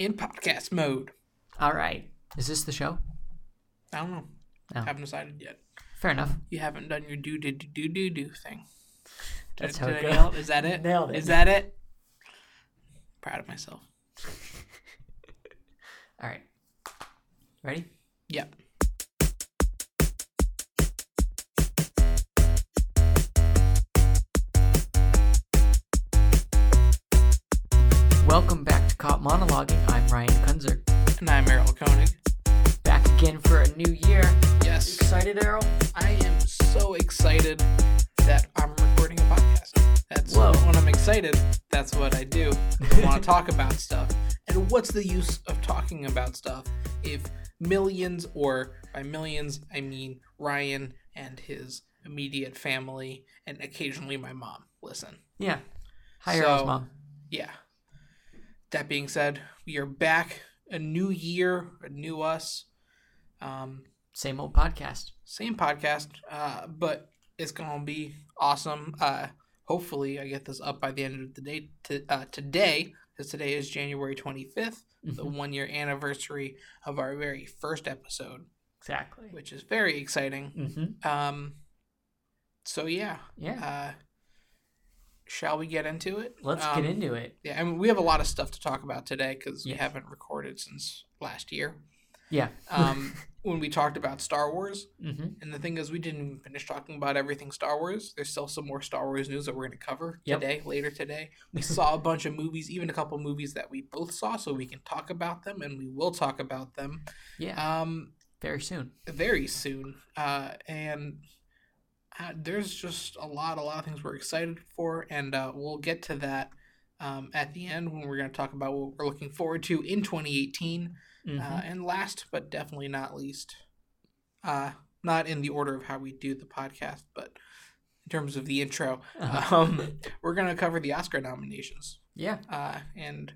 in podcast mode. All right. Is this the show? I don't know. No. Haven't decided yet. Fair enough. You haven't done your do do do do do thing. Did, That's how did it I goes. it? Is that it? Nailed it. Is that it? Proud of myself. All right. Ready? Yep. Welcome back to Caught Monologuing. I'm Ryan Kunzer. And I'm Errol Koenig. Back again for a new year. Yes. Excited, Errol? I am so excited that I'm recording a podcast. That's Whoa. when I'm excited, that's what I do. I want to talk about stuff. And what's the use of talking about stuff if millions, or by millions, I mean Ryan and his immediate family, and occasionally my mom, listen. Yeah. Hi, So- Errol's mom. Yeah. That being said, we are back. A new year, a new us. Um, Same old podcast. same podcast, uh, but it's gonna be awesome. Uh, hopefully, I get this up by the end of the day to, uh, today, because today is January twenty fifth, the Mhm. one year anniversary of our very first episode, Exactly. which is very exciting. Mm-hmm. Um, so yeah, Yeah. uh, shall we get into it? Let's Um, get into it. Yeah, I mean, we have a lot of stuff to talk about today because we haven't recorded since last year. Yeah. Um, when we talked about Star Wars, mm-hmm. and the thing is, we didn't even finish talking about everything Star Wars. There's still some more Star Wars news that we're going to cover Yep. today, later today. We saw a bunch of movies, even a couple movies that we both saw, so we can talk about them, and we will talk about them Yeah. um, Very soon. very soon. Uh, and there's just a lot, a lot of things we're excited for, and uh, we'll get to that um, at the end when we're going to talk about what we're looking forward to in 2018. Mhm. Uh, and last but definitely not least, uh, not in the order of how we do the podcast, but in terms of the intro, Uh-huh. um, we're going to cover the Oscar nominations yeah. uh, and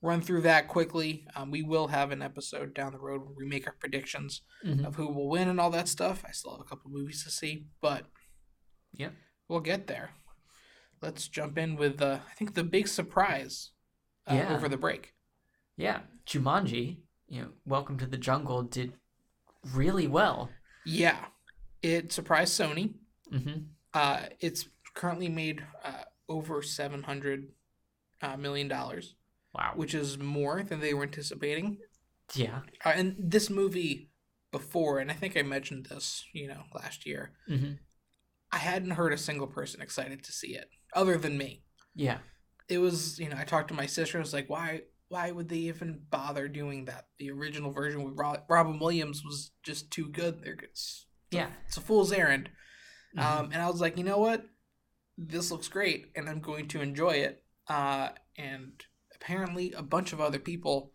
run through that quickly. Um, we will have an episode down the road where we make our predictions Mhm. of who will win and all that stuff. I still have a couple movies to see, but Yep. we'll get there. Let's jump in with uh, I think the big surprise uh, Yeah. over the break. Yeah. Jumanji, you know, Welcome to the Jungle did really well. Yeah, it surprised Sony. Mm-hmm. Uh, it's currently made uh, over seven hundred uh, million dollars, Wow. which is more than they were anticipating. Yeah. Uh, and this movie before, and I think I mentioned this, you know, last year. Mm-hmm. I hadn't heard a single person excited to see it, other than me. Yeah. It was, you know, I talked to my sister. and was like, why, why would they even bother doing that? The original version with Ro- Robin Williams was just too good. They're it's, Yeah. it's a fool's errand. Mhm. Um, and I was like, you know what? This looks great, and I'm going to enjoy it. Uh, and apparently, a bunch of other people,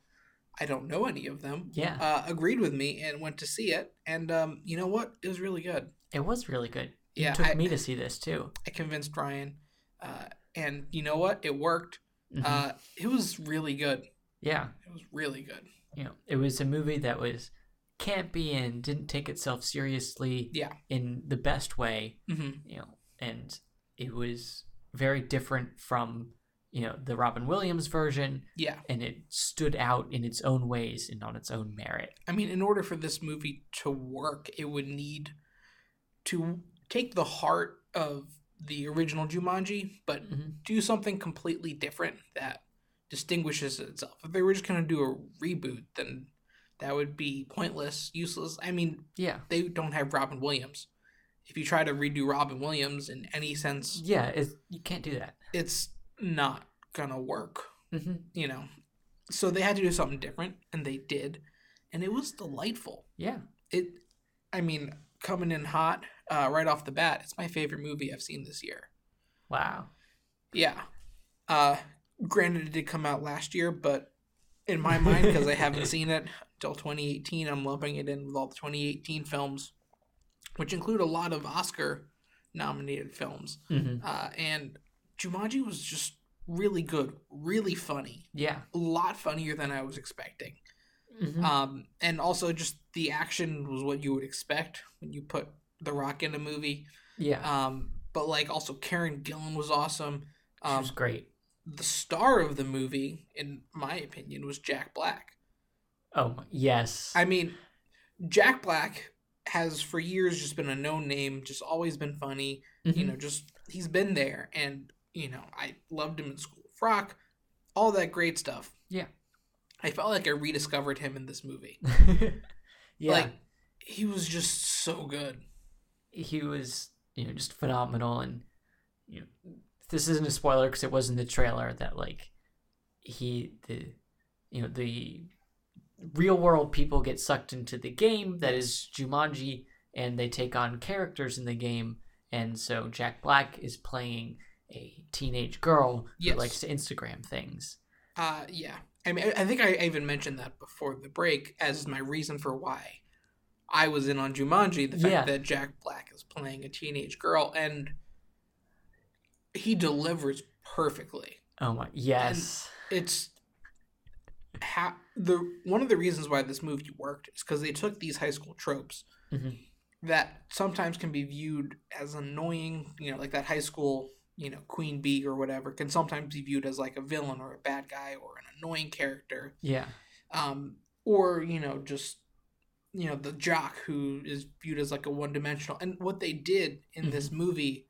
I don't know any of them, yeah. uh, agreed with me and went to see it. And um, you know what? It was really good. it was really good. Yeah, it took I- me to see this too. I convinced Ryan, uh, and you know what? It worked. Mhm. Uh, it was really good. yeah. It was really good. You know, it was a movie that was campy and didn't take itself seriously Yeah. in the best way. hmm You know, and it was very different from you know the Robin Williams version, Yeah. and it stood out in its own ways and on its own merit. I mean, in order for this movie to work, it would need to take the heart of the original Jumanji, but Mhm. do something completely different that distinguishes itself. If they were just going to do a reboot, then that would be pointless, useless. I mean, Yeah, they don't have Robin Williams. If you try to redo Robin Williams in any sense, yeah, it's, you can't do that. it's not gonna work, hmm you know. So they had to do something different, and they did, and it was delightful. Yeah, It, I mean, coming in hot uh, right off the bat, it's my favorite movie I've seen this year. wow. Yeah. Uh, granted, it did come out last year, but in my mind, because I haven't seen it until 2018, I'm lumping it in with all the 2018 films, which include a lot of Oscar nominated films. hmm Uh, and Jumanji was just really good, really funny, Yeah. a lot funnier than I was expecting. hmm Um, and also just the action was what you would expect when you put The Rock in a movie. yeah. Um, but like also Karen Gillan was awesome. she Um, was great. the star of the movie, in my opinion, was Jack Black. Oh yes. I mean, Jack Black has for years just been a known name, just always been funny. You Mhm. know, just he's been there, and you know, I loved him in School of Rock, all that great stuff. Yeah. I felt like I rediscovered him in this movie. yeah. Like he was just so good. He was you know just phenomenal and you know this isn't a spoiler because it was in the trailer that like he the you know the real world people get sucked into the game that is Jumanji and they take on characters in the game and so Jack Black is playing a teenage girl Yes. who likes to Instagram things. Uh, yeah. I mean, I I think I even mentioned that before the break as my reason for why I was in on Jumanji. The fact Yeah. that Jack Black is playing a teenage girl, and he delivers perfectly. Oh my yes. It's ha- the one of the reasons why this movie worked is because they took these high school tropes Mhm. that sometimes can be viewed as annoying. You know, like that high school, you know, queen bee or whatever, can sometimes be viewed as like a villain or a bad guy or an annoying character Yeah. um, or you know just you know the jock who is viewed as like a one dimensional and what they did in this movie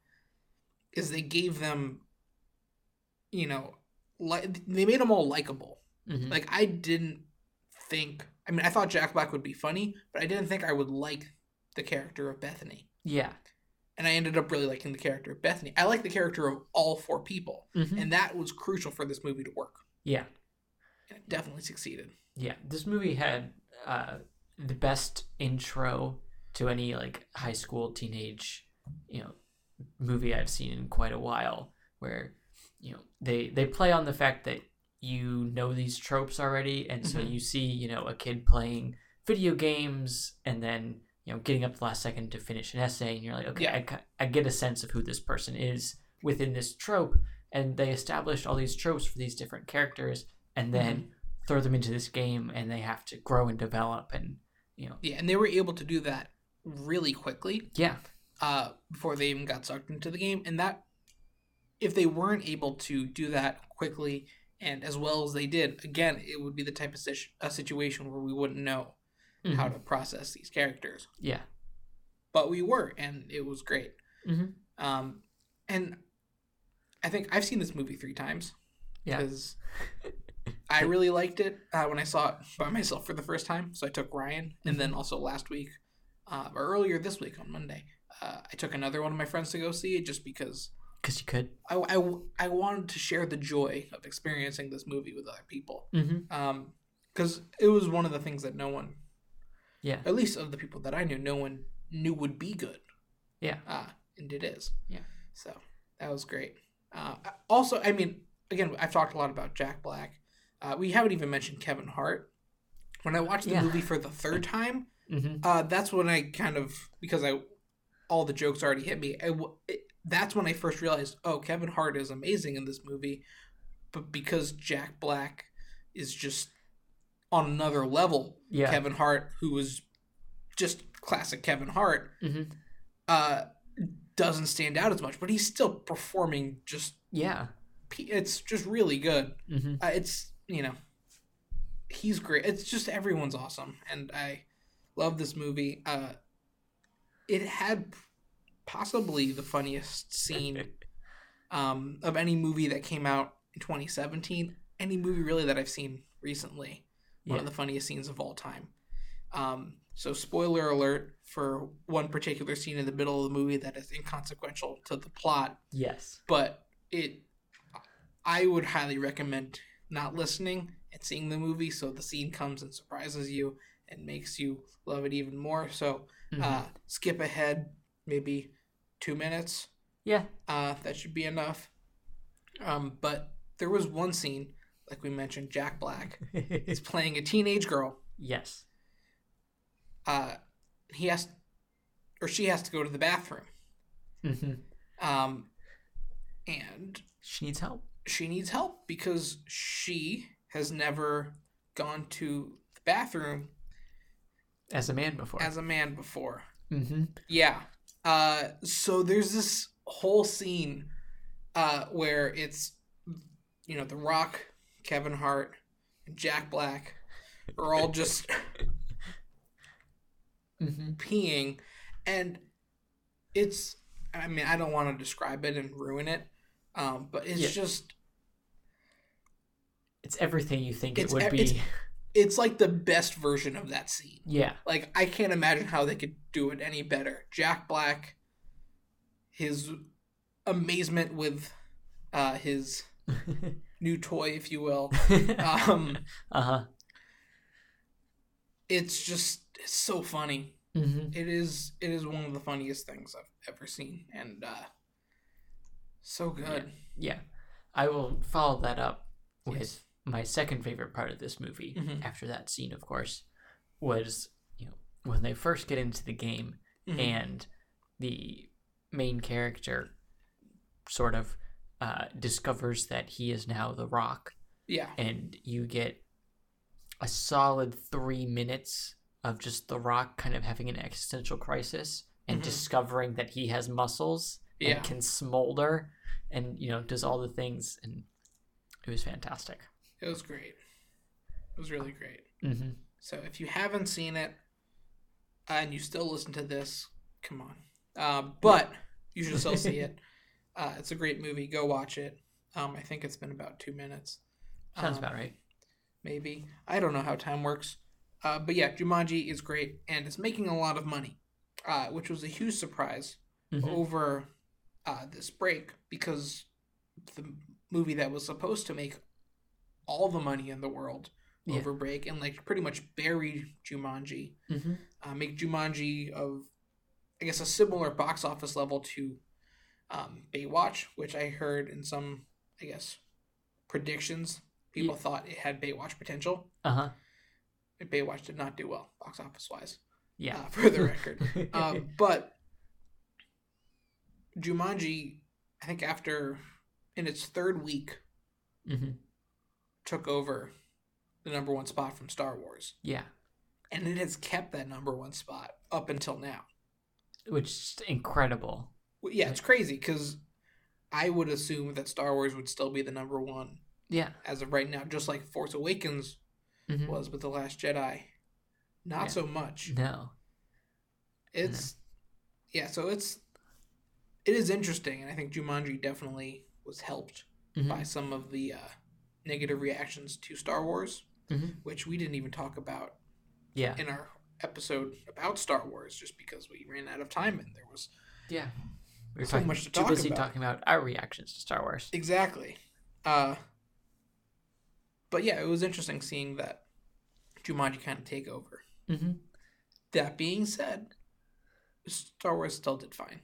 is they gave them you know like they made them all likable Mhm. like i didn't think i mean i thought jack black would be funny but i didn't think i would like the character of bethany yeah. and i ended up really liking the character of bethany i like the character of all four people Mhm. and that was crucial for this movie to work Yeah. and it definitely succeeded Yeah, this movie had uh, the best intro to any like high school teenage, you know, movie I've seen in quite a while. Where, you know, they they play on the fact that you know these tropes already, and so Mhm. you see you know a kid playing video games, and then you know getting up the last second to finish an essay, and you're like, okay, Yeah. I, I get a sense of who this person is within this trope, and they established all these tropes for these different characters, and then throw them into this game and they have to grow and develop and you know Yeah, and they were able to do that really quickly yeah uh, before they even got sucked into the game. And that, if they weren't able to do that quickly and as well as they did, again, it would be the type of situ- a situation where we wouldn't know how Mhm. to process these characters. yeah But we were, and it was great. Mhm. Um, and I think I've seen this movie three times Yeah. because I really liked it uh, when I saw it by myself for the first time. So I took Ryan, and then also last week, uh, or earlier this week on Monday, uh, I took another one of my friends to go see it just because because you could I, I, I wanted to share the joy of experiencing this movie with other people. mm-hmm. Because it was one of the things that no one, yeah at least of the people that I knew, no one knew would be good. Yeah. Uh, and it is. Yeah. So that was great. Uh, also, I mean, again, I've talked a lot about Jack Black. Uh, we haven't even mentioned Kevin Hart. When I watched the Yeah. movie for the third time, mm-hmm. uh, that's when I kind of because I all the jokes already hit me. I it, that's when I first realized, oh, Kevin Hart is amazing in this movie, but because Jack Black is just on another level, yeah Kevin Hart, who was just classic Kevin Hart, mm-hmm. uh, doesn't stand out as much, but he's still performing just. yeah It's just really good. mm-hmm. Uh, it's you know, he's great. It's just everyone's awesome, and I love this movie. Uh, it had possibly the funniest scene um, of any movie that came out in 2017. Any movie really that I've seen recently. One of the funniest scenes of all time. Um, so, spoiler alert for one particular scene in the middle of the movie that is inconsequential to the plot yes but it i would highly recommend not listening and seeing the movie so the scene comes and surprises you and makes you love it even more. So Mhm. uh, skip ahead maybe two minutes. Yeah. Uh, that should be enough. Um, but there was one scene like we mentioned jack black is playing a teenage girl. Yes. Uh, he has or she has to go to the bathroom. Mm-hmm. um, and she needs help she needs help because she has never gone to the bathroom as a man before as a man before. mm-hmm. Yeah. Uh, so there's this whole scene uh, where it's you know, The Rock, Kevin Hart, and Jack Black are all just Mm-hmm. peeing, and it's. I mean, I don't want to describe it and ruin it, um, but it's Yeah. just. It's everything you think it would be. it's- It's like the best version of that scene. yeah. Like I can't imagine how they could do it any better. Jack Black, his amazement with uh, his new toy, if you will. Um, uh huh. it's just it's so funny. hmm It is it is one of the funniest things I've ever seen, and uh, so good. Yeah. I will follow that up with Yes. my second favorite part of this movie. Mhm. After that scene, of course, was you know when they first get into the game Mhm. and the main character sort of uh, discovers that he is now the Rock, Yeah, and you get a solid three minutes of just the Rock kind of having an existential crisis and Mhm. discovering that he has muscles and Yeah. can smolder and you know does all the things and it was fantastic. it was great. It was really great. hmm So if you haven't seen it uh, and you still listen to this, come on. Uh, but you should still see it. Uh, it's a great movie. Go watch it. Um, I think it's been about two minutes. Sounds Um, about right. Maybe. I don't know how time works. Uh, but yeah, Jumanji is great and it's making a lot of money, uh, which was a huge surprise Mhm. over uh, this break because the movie that was supposed to make all the money in the world Yeah. over break and like pretty much bury Jumanji, Mhm. uh, make Jumanji of, I guess, a similar box office level to um, Baywatch, which I heard in some, I guess, predictions. People Yeah. thought it had Baywatch potential. Uh-huh. Baywatch did not do well box office wise, Yeah. uh, for the record. um, but Jumanji, I think after in its third week, hmm took over the number one spot from Star Wars, Yeah. and it has kept that number one spot up until now. Which is incredible. Well, yeah, it's crazy because I would assume that Star Wars would still be the number one Yeah. as of right now, just like Force Awakens Mhm. was with the Last Jedi. Not Yeah. so much. No. It's yeah, so it's it is interesting, and I think Jumanji definitely was helped Mhm. by some of the uh, negative reactions to Star Wars, Mhm. which we didn't even talk about Yeah. in our episode about Star Wars, just because we ran out of time and there was Yeah. We were So talking, much to too talk busy about. talking about our reactions to Star Wars. exactly. Uh, but yeah, it was interesting seeing that Jumanji kind of take over. hmm That being said, Star Wars still did fine.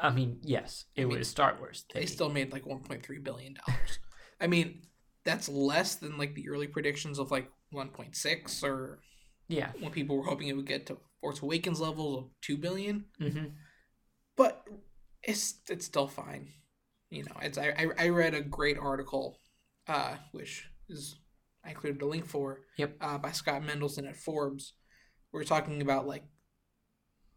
I mean, yes, it I mean, was Star Wars. They still made like 1.3 billion dollars. I mean, that's less than like the early predictions of like 1.6 or Yeah. when people were hoping it would get to Force Awakens levels of 2 billion. hmm But it's it's still fine. You know, it's I I, I read a great article, uh, which is I included a link for. Yep. Uh, by Scott Mendelson at Forbes. We're talking about like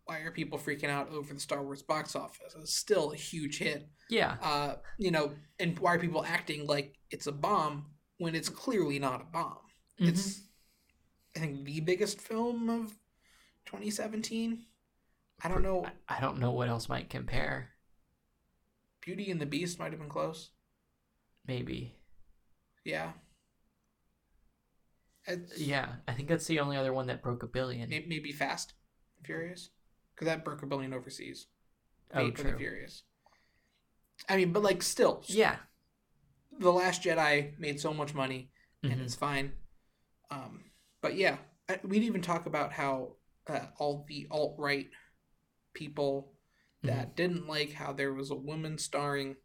why are people freaking out over the Star Wars box office? It's still a huge hit. Yeah. uh, you know, and why are people acting like it's a bomb when it's clearly not a bomb? Mhm. It's, I think, the biggest film of 2017. I don't know. I, don't know what else might compare. Beauty and the Beast might have been close. Maybe. Yeah. It's, Yeah. I think that's the only other one that broke a billion. may- Maybe Fast and Furious. Because that broke a billion overseas. oh, Fate for the. Furious. I mean, but like, still, Yeah. The Last Jedi made so much money. and Mhm. it's fine. Um, but yeah, we'd even talk about how uh, all the alt right people that didn't like how there was a woman starring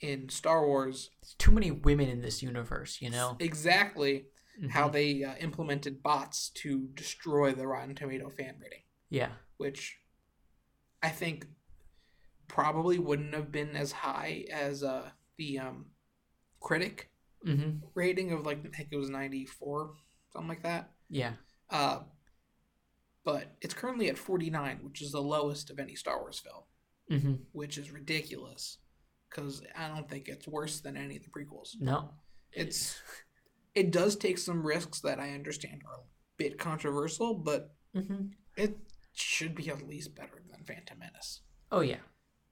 in Star Wars. There's too many women in this universe, you know? Exactly how Mhm. they uh, implemented bots to destroy the Rotten Tomato fan rating, Yeah. Which I think probably wouldn't have been as high as uh, the um, critic hmm rating of like I think it was ninety four, something like that. Yeah. Uh, but it's currently at 49, which is the lowest of any Star Wars film, hmm which is ridiculous because I don't think it's worse than any of the prequels. No. It's it does take some risks that I understand are a bit controversial, but hmm it should be at least better than Phantom Menace. Oh yeah.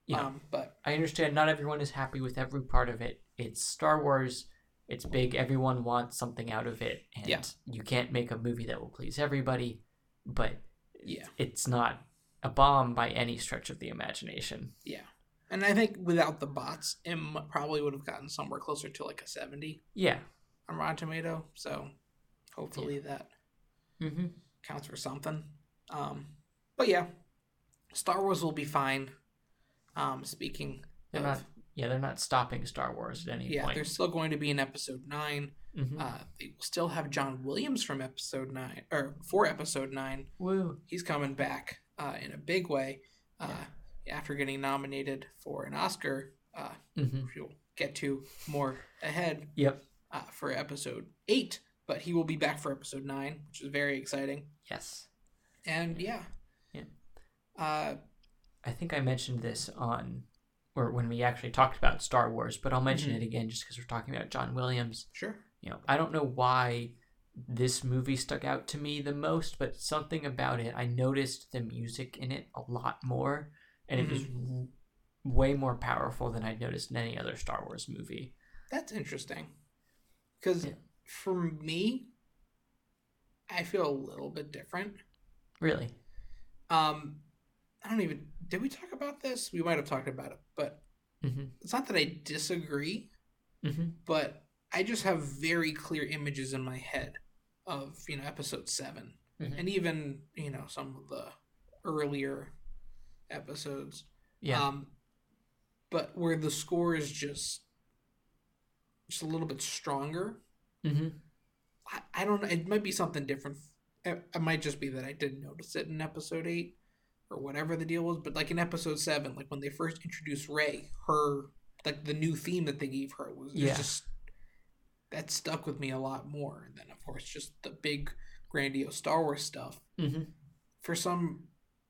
Know, Um, but I understand not everyone is happy with every part of it. It's Star Wars. It's big. Everyone wants something out of it, and Yeah. you can't make a movie that will please everybody. But yeah, it's not a bomb by any stretch of the imagination. yeah, and I think without the bots, it probably would have gotten somewhere closer to like a seventy Yeah. on Rotten Tomato. So hopefully that Mm-hmm. counts for something. Um, but yeah, Star Wars will be fine. Um, speaking They're of, not. Yeah, they're not stopping Star Wars at any yeah, point. there's still going to be an episode nine. Mhm. Uh, they will still have John Williams from episode nine or for episode nine. Woo. He's coming back uh, in a big way uh, after getting nominated for an Oscar, uh, hmm which we'll get to more ahead Yep. uh, for episode eight. But he will be back for episode nine, which is very exciting. Yes. And yeah, Yeah. Uh, I think I mentioned this on, or when we actually talked about Star Wars, but I'll mention Mhm. it again just because we're talking about John Williams. sure. You know, I don't know why this movie stuck out to me the most, but something about it, I noticed the music in it a lot more, and it was w- way more powerful than I'd noticed in any other Star Wars movie. That's interesting. Because Yeah. for me, I feel a little bit different. Really? Um, I don't even. Did we talk about this? We might have talked about it, but Mm-hmm. it's not that I disagree, Mm-hmm. but I just have very clear images in my head of you know episode 7 Mhm. and even you know some of the earlier episodes. Yeah. Um, but where the score is just just a little bit stronger. mm-hmm. I, I don't know. It might be something different. It, it might just be that I didn't notice it in episode eight or whatever the deal was. But like in episode seven, like when they first introduced Rey, her like the new theme that they gave her was Yeah. just that stuck with me a lot more. And then of course just the big grandiose Star Wars stuff. Mm-hmm. For some,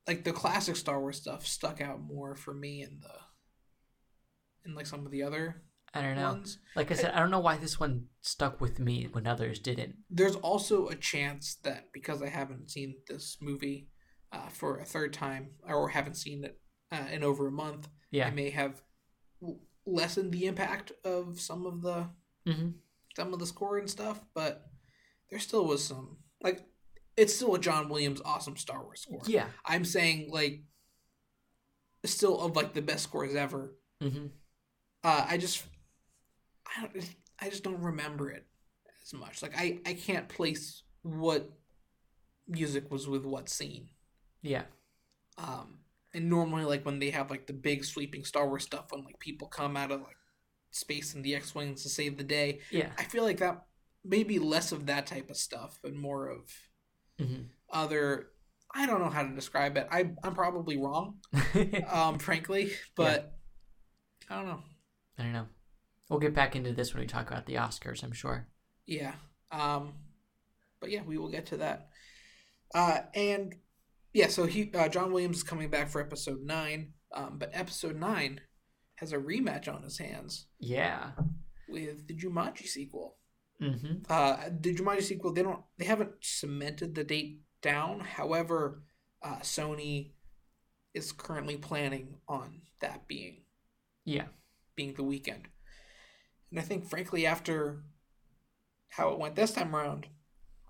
like the classic Star Wars stuff stuck out more for me in the in like some of the other I don't know. ones. Like I said, I don't know why this one stuck with me when others didn't. there's also a chance that because I haven't seen this movie uh, for a third time or haven't seen it uh, in over a month, Yeah. I may have l- lessened the impact of some of the Mm-hmm. some of the score and stuff. But there still was some like it's still a John Williams awesome Star Wars score. Yeah. I'm saying like still of like the best scores ever. Mm-hmm. Uh, I just I don't I just don't remember it as much. Like I I can't place what music was with what scene. Yeah. Um, and normally like when they have like the big sweeping Star Wars stuff when like people come out of like space in the X-wings to save the day, Yeah. I feel like that maybe less of that type of stuff and more of Mm-hmm. other. I don't know how to describe it. I I'm probably wrong, um, frankly, but I don't know. I don't know. We'll get back into this when we talk about the Oscars, I'm sure. Yeah. Um, but yeah, we will get to that. Uh, and yeah, so he uh, John Williams is coming back for episode nine. Um, but episode nine has a rematch on his hands Yeah. with the Jumanji sequel. Mm-hmm. Uh, the Jumanji sequel, they don't, they haven't cemented the date down. However, uh, Sony is currently planning on that being Yeah. being the weekend. And I think, frankly, after how it went this time around,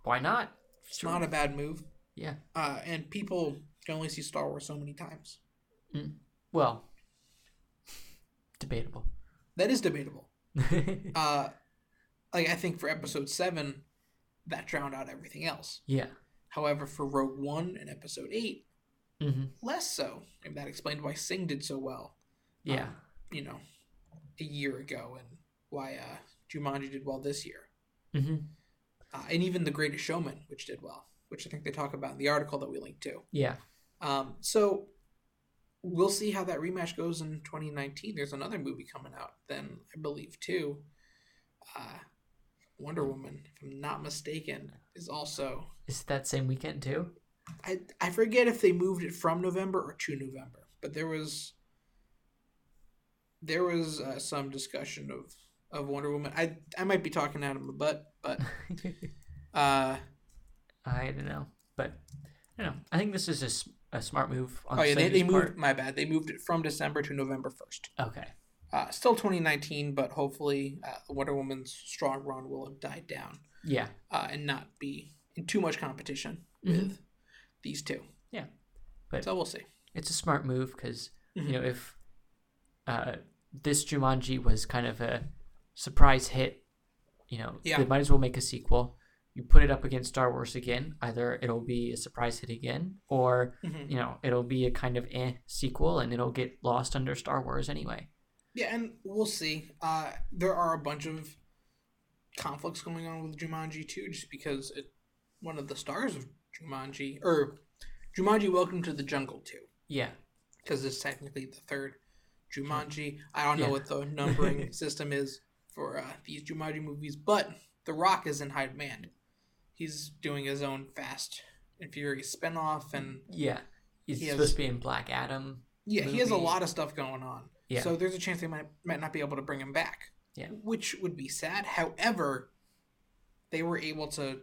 Why not? it's not a bad move. Yeah. Uh, and people can only see Star Wars so many times. Well, debatable. That is debatable. Uh, like I think for Episode Seven, that drowned out everything else. yeah. However, for Rogue One and Episode Eight, Mm-hmm. less so. And that explained why Sing did so well. Yeah. You know, a year ago, and why uh, Jumanji did well this year. Mm-hmm. uh, and even The Greatest Showman, which did well, which I think they talk about in the article that we linked to. Yeah. Um, so we'll see how that rematch goes in 2019. There's another movie coming out then, I believe, too. Uh, Wonder Woman, if I'm not mistaken, is also. Is that same weekend too? I, I forget if they moved it from November or to November, but there was. there was uh, some discussion of of Wonder Woman. I I might be talking out of my butt, but uh, I don't know, but I don't know. I think this is a, s- a smart move. On oh yeah, they, they moved. part. My bad. They moved it from December to November first. Okay. Uh, still 2019, but hopefully uh, Wonder Woman's strong run will have died down Yeah. uh, and not be in too much competition Mhm. with these two. Yeah. But- so we'll see. It's a smart move because Mhm. you know if uh, this Jumanji was kind of a surprise hit, you know Yeah. they might as well make a sequel. You put it up against Star Wars again. Either it'll be a surprise hit again, or Mhm. you know it'll be a kind of eh sequel, and it'll get lost under Star Wars anyway. Yeah, and we'll see. Uh, there are a bunch of conflicts going on with Jumanji too, just because it one of the stars of Jumanji or Jumanji: Welcome to the Jungle too, Yeah. because it's technically the third Jumanji. I don't know Yeah. what the numbering system is for uh, these Jumanji movies, but The Rock is in high demand. He's doing his own Fast and Furious spinoff, and Yeah. He's He supposed has- to be in Black Adam. yeah, he has a lot of stuff going on. Yeah. So there's a chance they might might not be able to bring him back. Yeah. Which would be sad. However, they were able to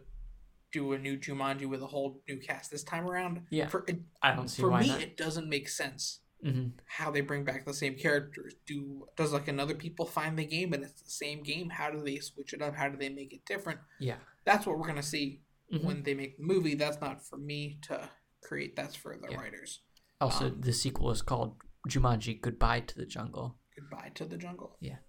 do a new Jumanji with a whole new cast this time around. Yeah. For it, I don't see for why me, not. it doesn't make sense hmm how they bring back the same characters. Do does like another people find the game and it's the same game? How do they switch it up? How do they make it different? Yeah. That's what we're gonna see Mhm. when they make the movie. That's not for me to create. That's for the Yeah. writers. Also, Um, the sequel is called Jumanji: Goodbye to the Jungle. Goodbye to the jungle. Yeah.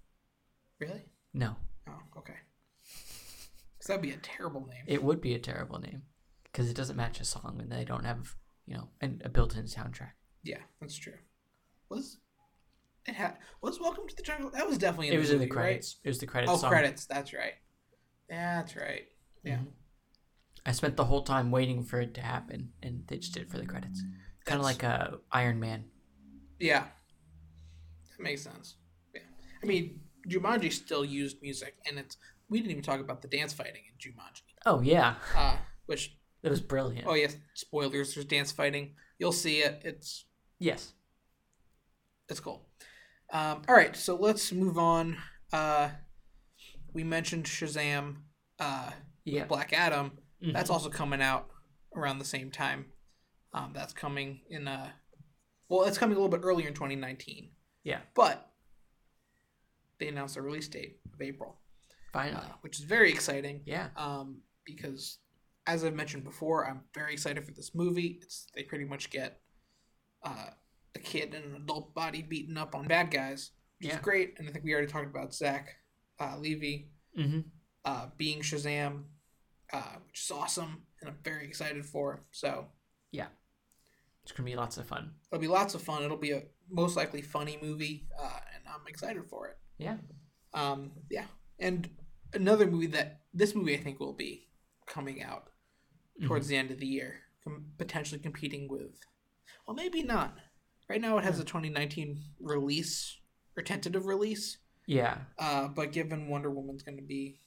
Really? No, Oh, okay. Because that'd be a terrible name. it would be a terrible name because it doesn't match a song and they don't have you know an, a built-in soundtrack. Yeah, that's true. Was it had was Welcome to the Jungle? That was definitely in it the was in the credits. It was the credits. Oh, song. credits. That's right. That's right. Yeah. Mhm. I spent the whole time waiting for it to happen, and they just did it for the credits. Kind of That's- like uh, Iron Man. Yeah. That makes sense. Yeah. I mean, Jumanji still used music, and it's we didn't even talk about the dance fighting in Jumanji. Oh yeah, Uh, which it was brilliant. oh yes, spoilers. There's dance fighting. You'll see it. It's Yes. It's cool. Um, all right, so let's move on. Uh, we mentioned Shazam, uh, Yeah. Black Adam. Mhm. That's also coming out around the same time. Um, that's coming in. Uh, well, it's coming a little bit earlier in 2019. Yeah. But they announced a release date of April, Finally. uh, which is very exciting. yeah. Um, because as I've mentioned before, I'm very excited for this movie. It's they pretty much get uh, a kid in an adult body beating up on bad guys, which Yeah. is great. And I think we already talked about Zach uh, Levi Mm-hmm. uh, being Shazam, uh, which is awesome, and I'm very excited for. So yeah, It's gonna be lots of fun. it'll be lots of fun. It'll be a most likely funny movie, uh, and I'm excited for it. Yeah. Um, yeah, and another movie that this movie I think will be coming out towards the end of the year, com- potentially competing with, well, maybe not. Right now, it has a 2019 release or tentative release, Yeah. uh, but given Wonder Woman's going to be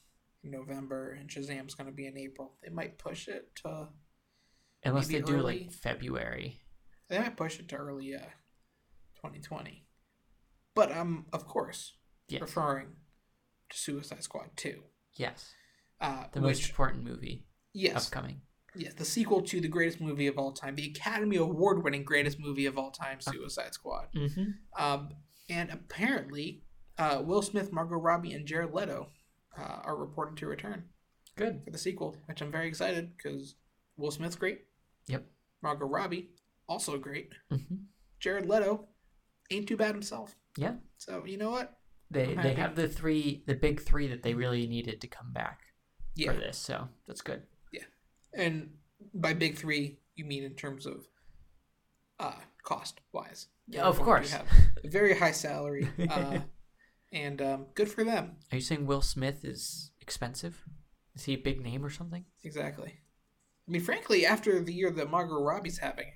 in November and Shazam's going to be in April, they might push it to. Unless they do early. like February. They might push it to early uh, 2020. But I'm of course Yes. referring to Suicide Squad 2, Yes. uh, The which most important movie yes, upcoming. Yes, the sequel to the greatest movie of all time, the Academy Award winning greatest movie of all time, Suicide Squad. Mm-hmm. Um, and apparently, uh, Will Smith, Margot Robbie, and Jared Leto uh, are reported to return Good. for the sequel, which I'm very excited because Will Smith's great. Yep. Margot Robbie, also great. Mm-hmm. Jared Leto, ain't too bad himself. Yeah. So, you know what? They they have the three, the big three that they really needed to come back Yeah. for this. So that's good. And by big three, you mean in terms of uh, cost wise. Yeah, of course. have a very high salary, uh, and um, good for them. Are you saying Will Smith is expensive? Is he a big name or something? Exactly. I mean, frankly, after the year that Margot Robbie's having,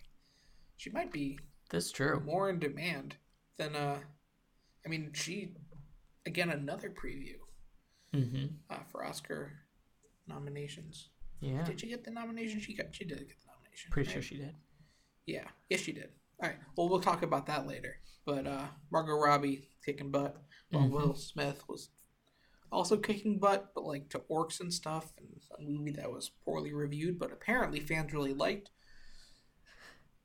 she might be That's true. more in demand than. Uh, I mean, she again another preview Mm-hmm. uh, for Oscar nominations. Yeah. Did she get the nomination? She got. She did get the nomination. Pretty right? sure she did. Yeah. Yes, she did. All right. Well, we'll talk about that later. But uh, Margot Robbie kicking butt, while Mhm. Will Smith was also kicking butt, but like to orcs and stuff, and a movie that was poorly reviewed, but apparently fans really liked.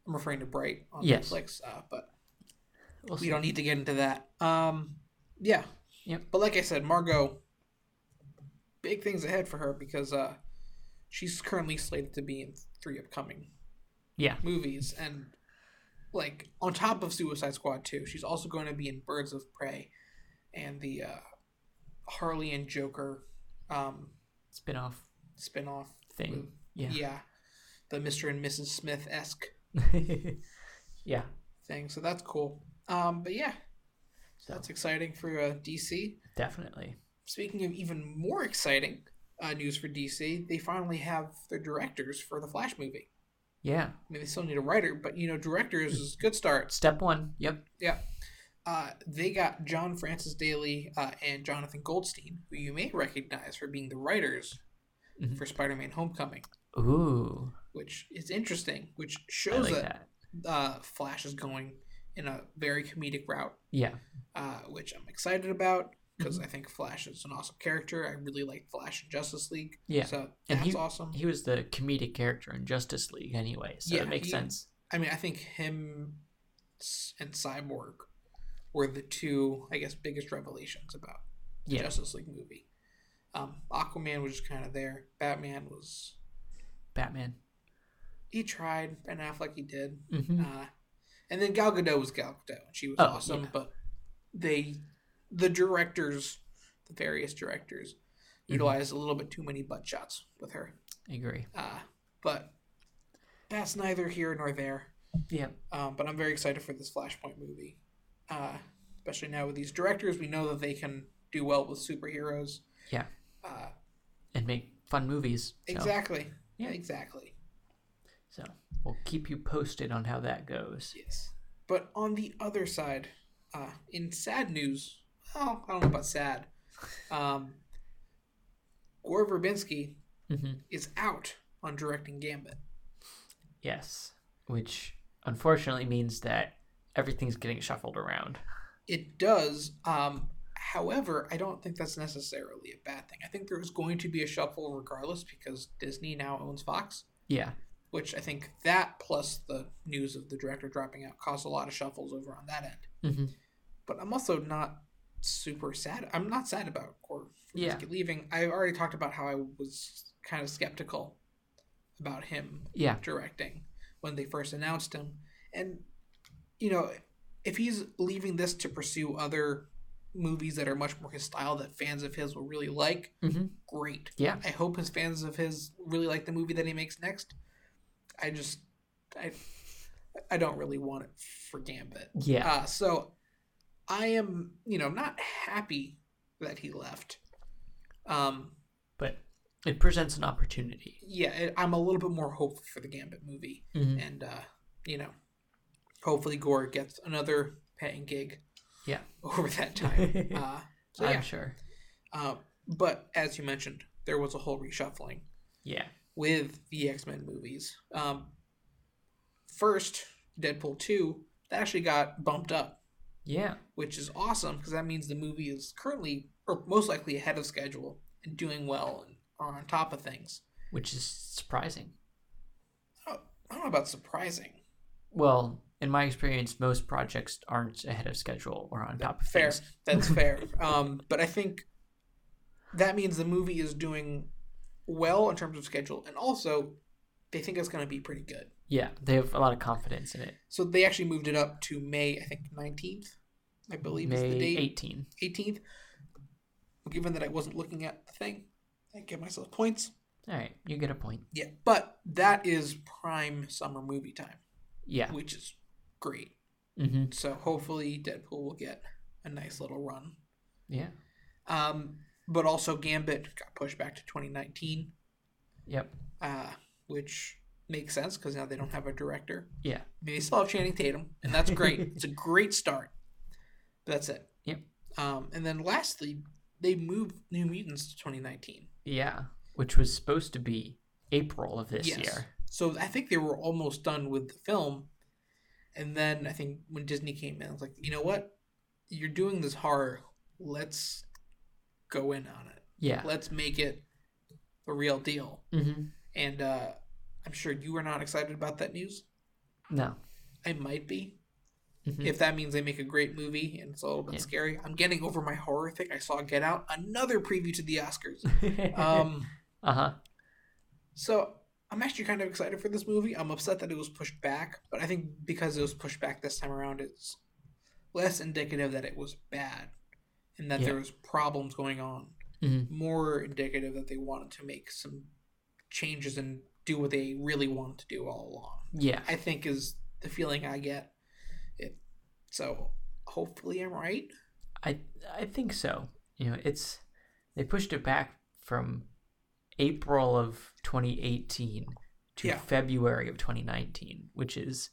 I'm referring to Bright on Yes. Netflix, uh, but We'll we see. don't need to get into that. Um, yeah. Yep. But like I said, Margot, big things ahead for her because uh, she's currently slated to be in three upcoming Yeah. movies, and like on top of Suicide Squad 2, she's also going to be in Birds of Prey and the uh, Harley and Joker um, Spin-off spin-off thing. Yeah. Yeah. the Mr. and Mrs. Smith esque yeah. thing. So that's cool. Um, but yeah, So that's exciting for uh, DC. definitely. Speaking of even more exciting uh, news for DC, they finally have their directors for the Flash movie. Yeah. I mean, they still need a writer, but you know, directors is a good start. Step one. Yep. Yeah. Uh, they got John Francis Daly uh, and Jonathan Goldstein, who you may recognize for being the writers Mhm. for Spider-Man: Homecoming, Ooh. which is interesting. Which shows like that, that. Uh, Flash is going in a very comedic route, Yeah. uh, which I'm excited about because Mm-hmm. I think Flash is an awesome character. I really like Flash in Justice League. Yeah. so And that's he- awesome. He was the comedic character in Justice League anyway, so Yeah, it makes he- sense. I mean, I think him and Cyborg were the two, I guess, biggest revelations about the Yeah. Justice League movie. Um, Aquaman was just kind of there. Batman was Batman. he tried. Ben Affleck he did. hmm Uh, and then Gal Gadot was Gal Gadot. and She was Oh, awesome, yeah. but they, the directors, the various directors, Mm-hmm. utilized a little bit too many butt shots with her. I agree. Uh, but that's neither here nor there. Yeah. Um, but I'm very excited for this Flashpoint movie. Uh, especially now with these directors, we know that they can do well with superheroes. Yeah. Uh, And make fun movies. So, exactly. Yeah. Exactly. So we'll keep you posted on how that goes. Yes. But on the other side, uh, in sad news, well, I don't know about sad. Um, Gore Verbinski hmm is out on directing Gambit. Yes. Which unfortunately means that everything's getting shuffled around. It does. Um, however, I don't think that's necessarily a bad thing. I think there is going to be a shuffle regardless because Disney now owns Fox, Yeah. which I think that plus the news of the director dropping out caused a lot of shuffles over on that end. hmm But I'm also not super sad. I'm not sad about Gore Yeah. Leaving. I already talked about how I was kind of skeptical about him Yeah. directing when they first announced him. And, you know, if he's leaving this to pursue other movies that are much more his style that fans of his will really like, hmm great. Yeah. I hope his fans of his really like the movie that he makes next. I just, I, I don't really want it for Gambit. Yeah. Uh, so I am, you know, not happy that he left. Um, but it presents an opportunity. yeah, it, I'm a little bit more hopeful for the Gambit movie. hmm and uh, you know, hopefully Gore gets another paying gig. Yeah. Over that time. uh, so I'm yeah. sure. Uh, but as you mentioned, there was a whole reshuffling Yeah. with the X Men movies. Um, first, Deadpool two that actually got bumped up, Yeah. which is awesome because that means the movie is currently or most likely ahead of schedule and doing well and on top of things. Which is surprising. I don't know about surprising. Well, in my experience, most projects aren't ahead of schedule or on top of fair. things. That's fair. Um, but I think that means the movie is doing well in terms of schedule, and also they think it's going to be pretty good. Yeah, they have a lot of confidence in it. So they actually moved it up to May, I think nineteenth, I believe is the May date. 18. Eighteenth. Given that I wasn't looking at the thing, I give myself points. All right, you get a point. Yeah, but that is prime summer movie time, Yeah. which is great. hmm So hopefully Deadpool will get a nice little run. Yeah. Um, but also Gambit got pushed back to 2019, Yep. uh, which makes sense because now they don't have a director. Yeah. I mean, they still have Channing Tatum, and that's great. it's a great start. But that's it. Yep. Um, and then lastly, they moved New Mutants to 2019. Yeah. Which was supposed to be April of this Yes. year. So I think they were almost done with the film, And then I think when Disney came in, I was like, you know what? You're doing this horror. Let's go in on it. Yeah. Let's make it a real deal. Mm-hmm. And uh, I'm sure you are not excited about that news. No. I might be. Mhm. If that means they make a great movie and it's a little bit Yeah. scary. I'm getting over my horror thing. I saw Get Out, another preview to the Oscars. Um, uh huh. so I'm actually kind of excited for this movie. I'm upset that it was pushed back, but I think because it was pushed back this time around, it's less indicative that it was bad and that Yeah. there was problems going on. hmm More indicative that they wanted to make some changes and do what they really wanted to do all along. Yeah. I think is the feeling I get. It so hopefully I'm right. I I think so. You know, it's they pushed it back from April of 2018 to Yeah. February of 2019, which is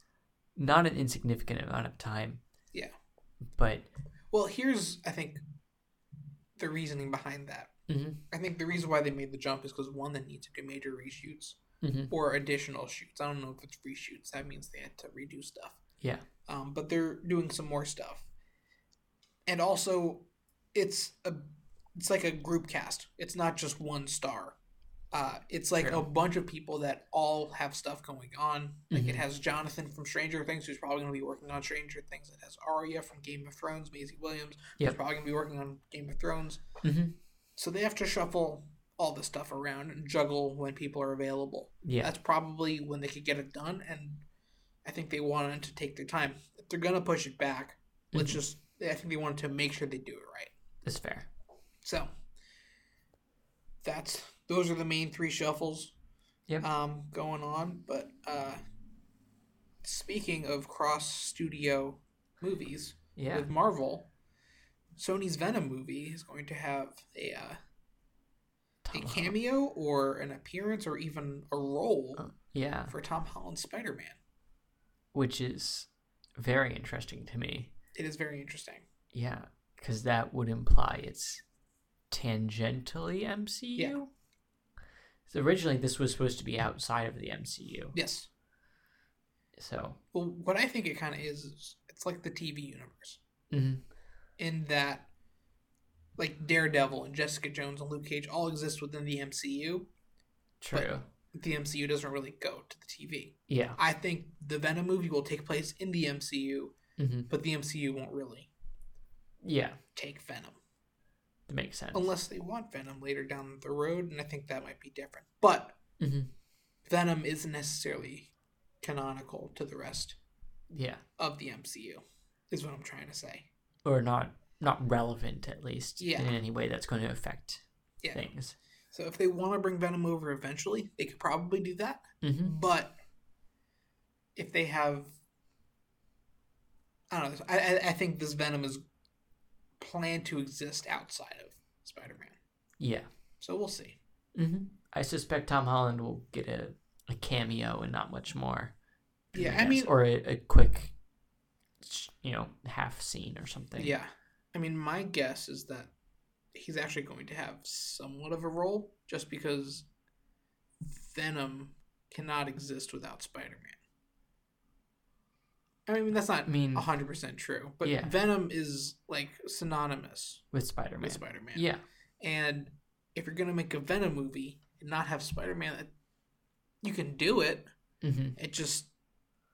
not an insignificant amount of time. Yeah. But Well, here's I think the reasoning behind that. mhm, I think the reason why they made the jump is because one, they need to do major reshoots mhm, or additional shoots. I don't know if it's reshoots. That means they had to redo stuff. yeah, Um, but they're doing some more stuff, and also it's a it's like a group cast. It's not just one star. Uh, it's like True. a bunch of people that all have stuff going on. Like it Mhm. has Jonathan from Stranger Things, who's probably going to be working on Stranger Things. It has Arya from Game of Thrones, Maisie Williams, who's probably going to be working on Game of Thrones. hmm So they have to shuffle all this stuff around and juggle when people are available. yeah, That's probably when they could get it done, and I think they wanted to take their time. If they're gonna push it back, let's Mhm. just. I think they wanted to make sure they do it right. that's fair. So that's those are the main three shuffles. Yep. Um, going on, but uh, speaking of cross studio movies Yeah, with Marvel, Sony's Venom movie is going to have a uh, a Tom Holland. cameo or an appearance or even a role Oh, yeah, for Tom Holland's Spider Man. which is very interesting to me. It is very interesting. Yeah, because that would imply it's tangentially MCU. Yeah. So originally, this was supposed to be outside of the MCU. Yes. So, Well, what I think it kind of is, is it's like the TV universe mhm, in that, like Daredevil and Jessica Jones and Luke Cage all exist within the MCU. true. The MCU doesn't really go to the TV. yeah. I think the Venom movie will take place in the MCU, hmm but the MCU won't really Yeah, take Venom that makes sense. unless they want Venom later down the road, and I think that might be different. But hmm Venom isn't necessarily canonical to the rest Yeah, of the MCU. Is what I'm trying to say. or not not relevant at least Yeah. in any way that's going to affect Yeah. things. So if they want to bring Venom over eventually, they could probably do that. hmm But if they have, I don't know. I I, I think this Venom is planned to exist outside of Spider-Man. Yeah. So we'll see. hmm I suspect Tom Holland will get a, a cameo and not much more. Yeah, I guess. mean- or a, a quick, you know, half scene or something. Yeah, I mean, my guess is that he's actually going to have somewhat of a role, just because Venom cannot exist without Spider-Man. I mean, that's not I mean, hundred percent true, but Yeah. Venom is like synonymous with Spider Man. with Spider-Man. Yeah. And if you're gonna make a Venom movie and not have Spider-Man, you can do it. hmm It just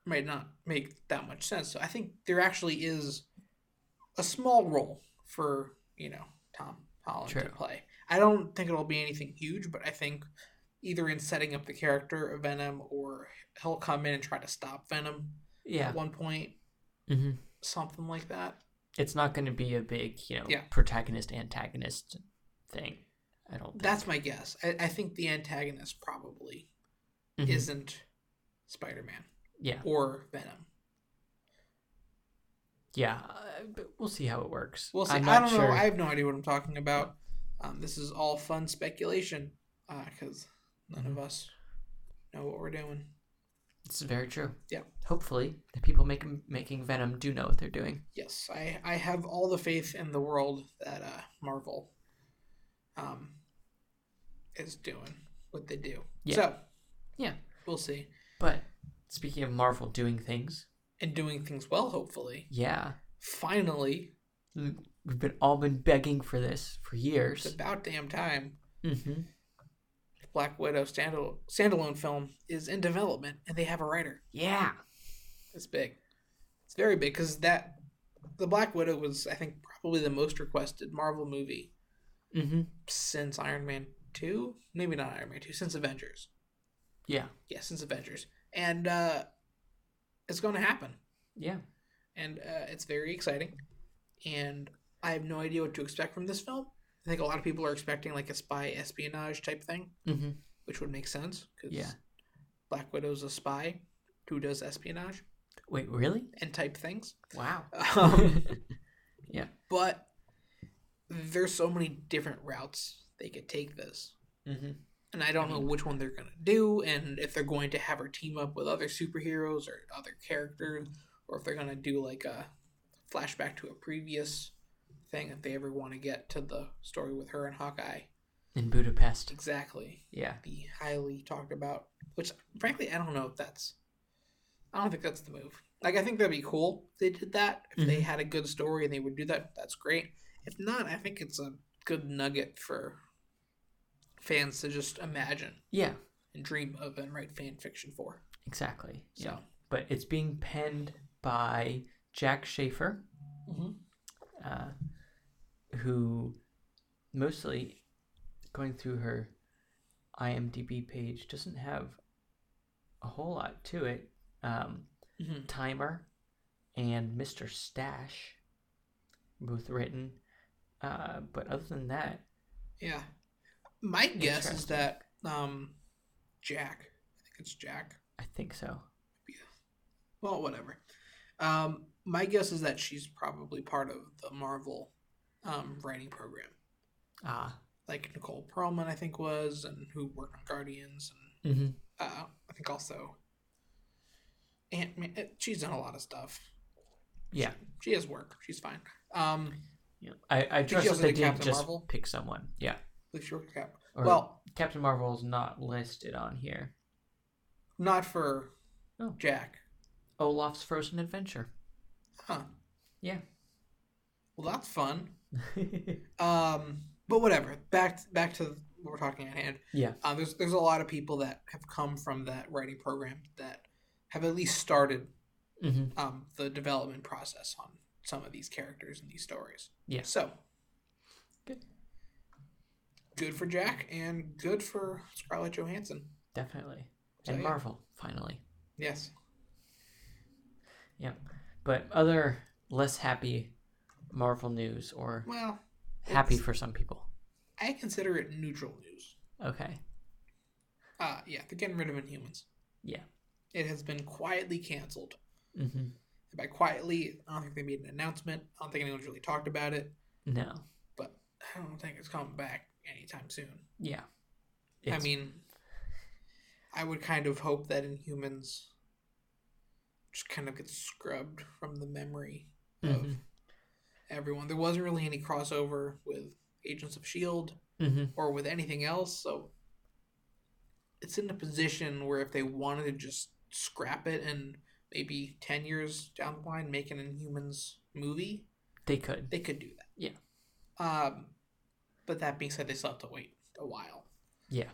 might not make that much sense. So I think there actually is a small role for you know Tom Holland to play. I don't think it'll be anything huge, but I think either in setting up the character of Venom or he'll come in and try to stop Venom Yeah. at one point, hmm something like that. It's not going to be a big, you know, Yeah. protagonist antagonist thing. I don't. Think. That's my guess. I, I think the antagonist probably Mhm. isn't Spider-Man Yeah. or Venom. Yeah. Uh, but we'll see how it works. We'll see. I don't sure. know. I have no idea what I'm talking about. Um, this is all fun speculation because none of us know what we're doing. It's very true. Yeah. Hopefully, the people making making Venom do know what they're doing. Yes, I, I have all the faith in the world that uh, Marvel um, is doing what they do. Yeah. So, Yeah. we'll see. But speaking of Marvel doing things, and doing things well. Hopefully, Yeah. finally, We've been all been begging for this for years. it's about damn time. Mm-hmm. Black Widow standal- standalone film is in development, and they have a writer. Yeah. It's big. It's very big because that the Black Widow was, I think, probably the most requested Marvel movie Mm-hmm. since Iron Man two. Maybe not Iron Man two. Since Avengers. Yeah. Yeah, since Avengers, and uh, it's going to happen, Yeah. and uh, it's very exciting. And I have no idea what to expect from this film. I think a lot of people are expecting like a spy espionage type thing, Mm-hmm. which would make sense because Yeah. Black Widow's a spy who does espionage Wait, really? and type things. Wow. Um, yeah. but there's so many different routes they could take this Mm-hmm. And i don't know which one they're going to do and if they're going to have her team up with other superheroes or other characters or if they're going to do like a flashback to a previous thing if they ever want to get to the story with her and hawkeye In Budapest. exactly Yeah. be highly talked about which frankly i don't know if that's i don't think that's the move like i think that'd be cool if they did that if they Mhm. had a good story and they would do that that's great if not i think it's a good nugget for fans to just imagine Yeah. and dream of and write fan fiction for Exactly. so Yeah. But it's being penned by Jac Schaeffer, Mhm. uh, who mostly going through her IMDb page doesn't have a whole lot to it. Um, Mhm. Timer and Mr. Stash, both written. Uh, but other than that, yeah my guess is that um jac i think it's jac I think so. well whatever um my guess is that she's probably part of the marvel um writing program Ah. like Nicole Perlman, I think was, and who worked on Guardians, and Mm-hmm. uh, I think also Ant Man. She's done a lot of stuff. Yeah. She has work. She's fine. Um, yeah. I, I she trust that they did didn't Captain just Marvel? pick someone. Yeah. Least Cap. Or Well, Captain Marvel's not listed on here. not for Oh. Jac. Olaf's Frozen Adventure. Huh. Yeah. Well, that's fun. Um, but whatever. Back back to what we're talking at hand. Yeah. Uh, there's there's a lot of people that have come from that writing program that have at least started mm-hmm. um, the development process on some of these characters and these stories. Yeah. So. Good for Jac and good for Scarlett Johansson. Definitely. So, and yeah. Marvel, finally. Yes. Yep. But other less happy Marvel news, or Well, happy for some people. I consider it neutral news. Okay. Uh yeah, they're getting rid of Inhumans. Yeah. It has been quietly canceled. Mm-hmm. By quietly, I don't think they made an announcement. I don't think anyone's really talked about it. No. But I don't think it's coming back anytime soon. Yeah. I mean, I would kind of hope that Inhumans just kind of gets scrubbed from the memory of Mhm. everyone. There wasn't really any crossover with Agents of S.H.I.E.L.D. Mhm. or with anything else, so it's in a position where if they wanted to just scrap it and maybe 10 years down the line make an Inhumans movie, They could. they could do that. Yeah. Um, but that being said, they still have to wait a while. Yeah.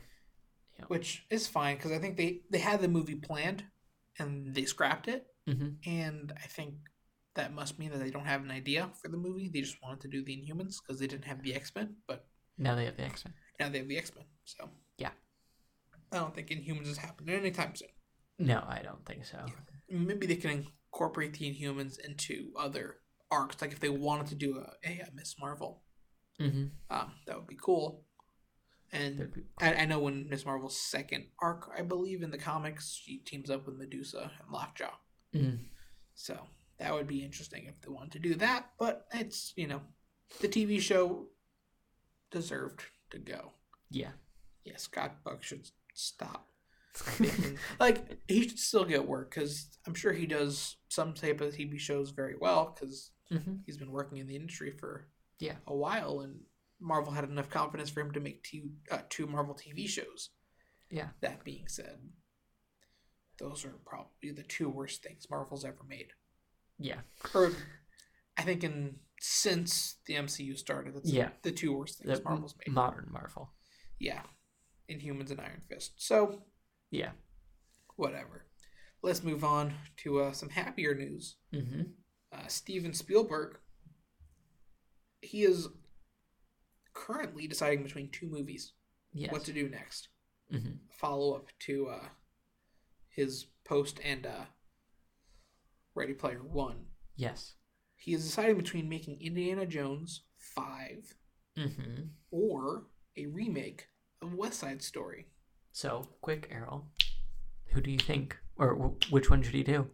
which is fine because I think they they had the movie planned and they scrapped it, Mm-hmm. and I think that must mean that they don't have an idea for the movie. They just wanted to do the Inhumans because they didn't have the X Men, but Now they have the X Men. now they have the X Men. So Yeah. I don't think Inhumans is happening anytime soon. No, I don't think so. Maybe they can incorporate the Inhumans into other arcs, like if they wanted to do a, a, a Miss Marvel, Mm-hmm. um, that would be cool. And I, I know when Miss Marvel's second arc, I believe in the comics, she teams up with Medusa and Lockjaw. mm So that would be interesting if they wanted to do that. But it's you know, the TV show deserved to go. Yeah. Yeah, Scott Buck should stop. like he should still get work because I'm sure he does some type of TV shows very well because mm-hmm. he's been working in the industry for Yeah. a while and Marvel had enough confidence for him to make two uh, two Marvel TV shows. Yeah. That being said, those are probably the two worst things Marvel's ever made. Yeah. Or I think in since the MCU started, that's Yeah. the two worst things The Marvel's made. modern Marvel. yeah. Inhumans and Iron Fist. So Yeah. whatever. Let's move on to uh, some happier news. Mm-hmm. Uh, Steven Spielberg. He is currently deciding between two movies Yes. what to do next. mm-hmm. Follow up to uh, his post and uh, Ready Player One. Yes. He is deciding between making Indiana Jones 5 Mm-hmm. or a remake of West Side Story. So, quick, Errol. Who do you think, or w- which one should he do?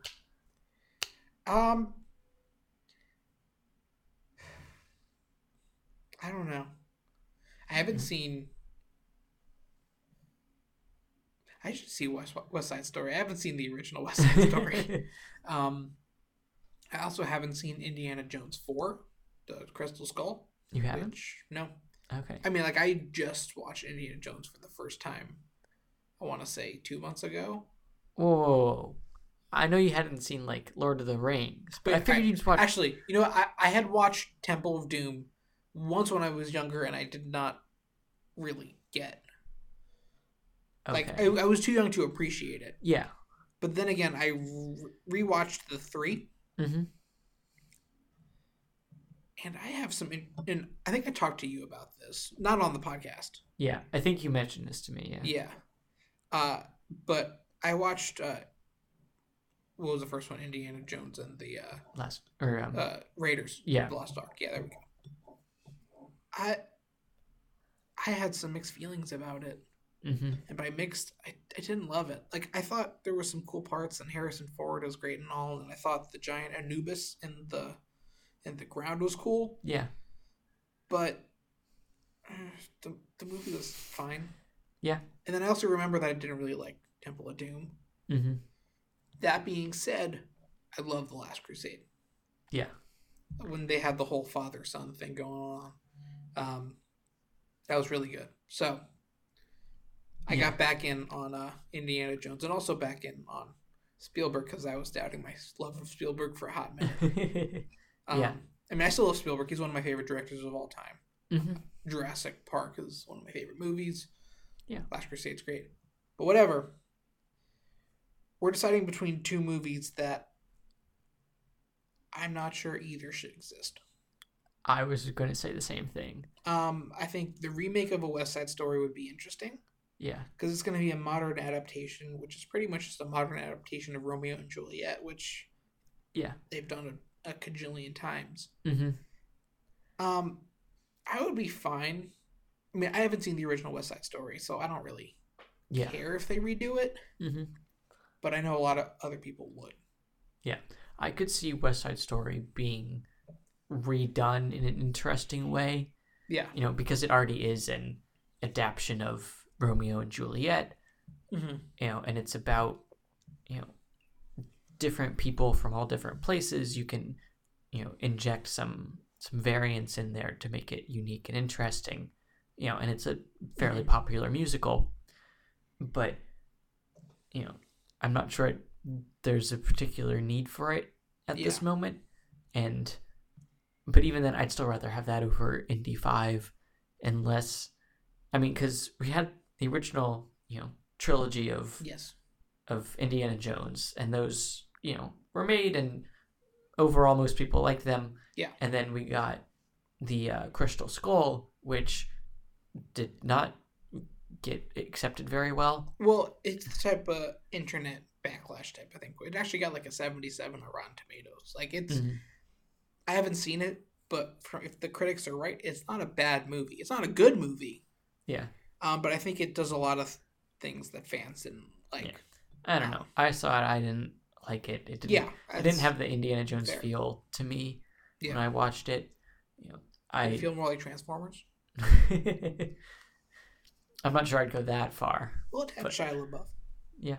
Um, I don't know. I haven't Mhm. seen. I should see West West Side Story. I haven't seen the original West Side Story. um, I also haven't seen Indiana Jones Four, the Crystal Skull. you haven't? Which no, Okay. I mean like I just watched Indiana Jones for the first time. I want to say two months ago. Whoa. I know you hadn't seen like Lord of the Rings, but I figured I- you'd watch. Actually, you know, what? I, I had watched Temple of Doom once when I was younger, and I did not really get. Like, I, I was too young to appreciate it. yeah. But then again, I re- rewatched the three, Mm-hmm. and I have some. In, and I think I talked to you about this, not on the podcast. Yeah. I think you mentioned this to me. Yeah. Yeah. Uh, but I watched. Uh, what was the first one? Indiana Jones and the uh, Last or um. uh, Raiders. Yeah. The Lost Ark. Yeah, there we go. I I had some mixed feelings about it, mm-hmm. and by mixed, I, I didn't love it. Like I thought there were some cool parts, and Harrison Ford was great and all, and I thought the giant Anubis in the in the ground was cool, Yeah. but uh, the the movie was fine. Yeah. And then I also remember that I didn't really like Temple of Doom. Mm-hmm. That being said, I love The Last Crusade. Yeah. When they had the whole father son thing going on. Um, that was really good. So I Yeah. got back in on uh, Indiana Jones and also back in on Spielberg because I was doubting my love of Spielberg for a hot minute. Um, Yeah. I mean, I still love Spielberg. He's one of my favorite directors of all time. mm-hmm. Jurassic Park is one of my favorite movies. Yeah. Last Crusade's great. But whatever. We're deciding between two movies that I'm not sure either should exist. I was going to say the same thing. Um, I think the remake of a West Side Story would be interesting Yeah. because it's going to be a modern adaptation, which is pretty much just a modern adaptation of Romeo and Juliet, which Yeah. they've done a, a cajillion times. Mm-hmm. Um, I would be fine. I mean, I haven't seen the original West Side Story, so I don't really Yeah. care if they redo it. Mm-hmm. But I know a lot of other people would. Yeah, I could see West Side Story being redone in an interesting way. Yeah. You know, because it already is an adaptation of Romeo and Juliet. Mm-hmm. You know, and it's about you know different people from all different places. You can you know inject some some variants in there to make it unique and interesting. You know, and it's a fairly Mhm. popular musical, but you know, I'm not sure it, there's a particular need for it at this moment, and but even then, I'd still rather have that over Indy Five, unless I mean, because we had the original you know trilogy of Yes. of Indiana Jones, and those you know were made, and overall most people liked them. Yeah. And then we got the uh, Crystal Skull, which did not get accepted very well. Well, it's the type of internet backlash type of thing. It actually got like a 77 on Rotten Tomatoes. Like, it's. Mhm. I haven't seen it, but from, if the critics are right, it's not a bad movie. It's not a good movie. Yeah. Um, but I think it does a lot of things that fans didn't like. Yeah. I don't know. I saw it. I didn't like it. It didn't. Yeah. It didn't have the Indiana Jones fair. feel to me when I watched it. You know, I I. feel more like Transformers. I'm not sure I'd go that far. Well, it had But- Shia LaBeouf. Yeah.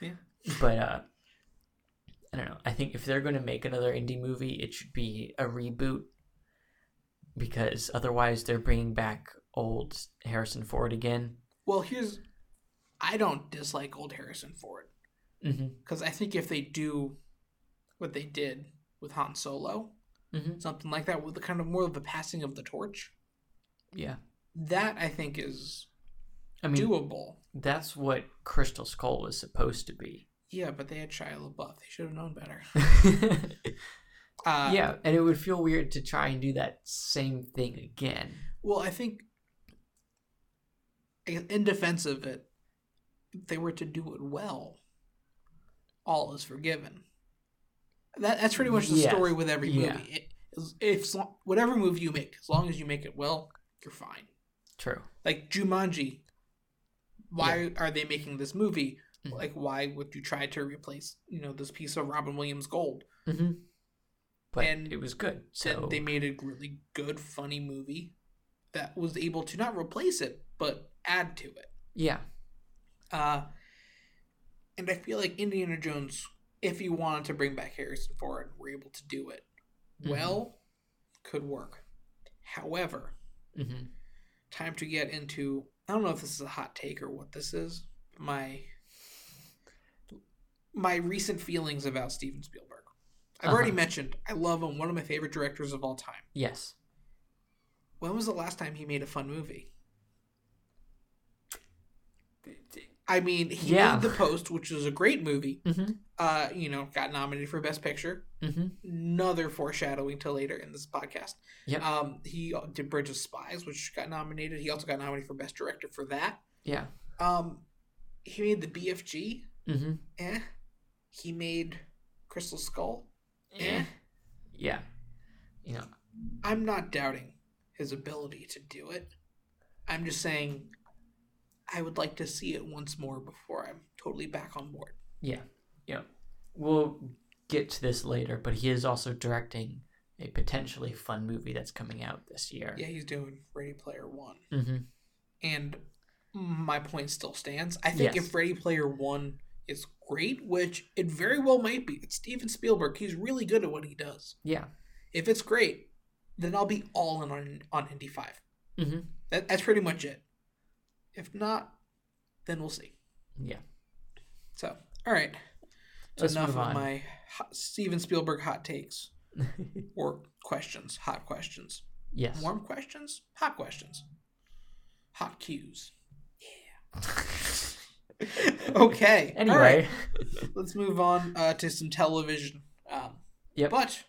Yeah. But uh i don't know i think if they're going to make another indie movie it should be a reboot because otherwise they're bringing back old harrison ford again Well, here's. I don't dislike old Harrison Ford. Mm-hmm. because I think if they do what they did with Han Solo, Mm-hmm. something like that, with the kind of more of the passing of the torch, Yeah. that I think is I mean, doable. that's what Crystal Skull was supposed to be. Yeah, but they had Shia LaBeouf. They should have known better. Uh, yeah, and it would feel weird to try and do that same thing again. Well, I think in defense of it, if they were to do it well, all is forgiven. That that's pretty much the story with every movie. Yeah. It, if as whatever movie you make, as long as you make it well, you're fine. True. Like Jumanji, why are they making this movie? Mhm. Like, why would you try to replace you know this piece of Robin Williams gold? Mm-hmm. But And it was good. So they made a really good, funny movie that was able to not replace it but add to it. yeah, Uh, and I feel like Indiana Jones, if you wanted to bring back Harrison Ford, and were able to do it Mhm. well, could work. However, mm-hmm. time to get into I don't know if this is a hot take or what this is. My my recent feelings about Steven Spielberg. I've already Uh-huh. mentioned I love him, one of my favorite directors of all time. yes, When was the last time he made a fun movie? I mean, he Yeah. made The Post, which is a great movie. mm-hmm. Uh, you know, got nominated for Best Picture. Mm-hmm. Another foreshadowing to later in this podcast. Yep. Um, he did Bridge of Spies, which got nominated. He also got nominated for Best Director for that. yeah, Um, he made the BFG. mm-hmm. Eh. He made Crystal Skull. Eh. yeah. You know, I'm not doubting his ability to do it. I'm just saying I would like to see it once more before I'm totally back on board. yeah, yeah. We'll get to this later, but he is also directing a potentially fun movie that's coming out this year. Yeah, he's doing Ready Player One. Mm-hmm. And my point still stands. I think Yes. if Ready Player One is great, which it very well might be, it's Steven Spielberg. He's really good at what he does. Yeah. If it's great, then I'll be all in on, on Indy 5. Mm-hmm. That, that's pretty much it. If not, then we'll see. Yeah. So, all right. Enough of my hot, Steven Spielberg hot takes or questions, hot questions, yes. warm questions, hot questions, hot cues. Yeah. okay. all Anyway. right. Let's move on uh, to some television. Um, Yep. But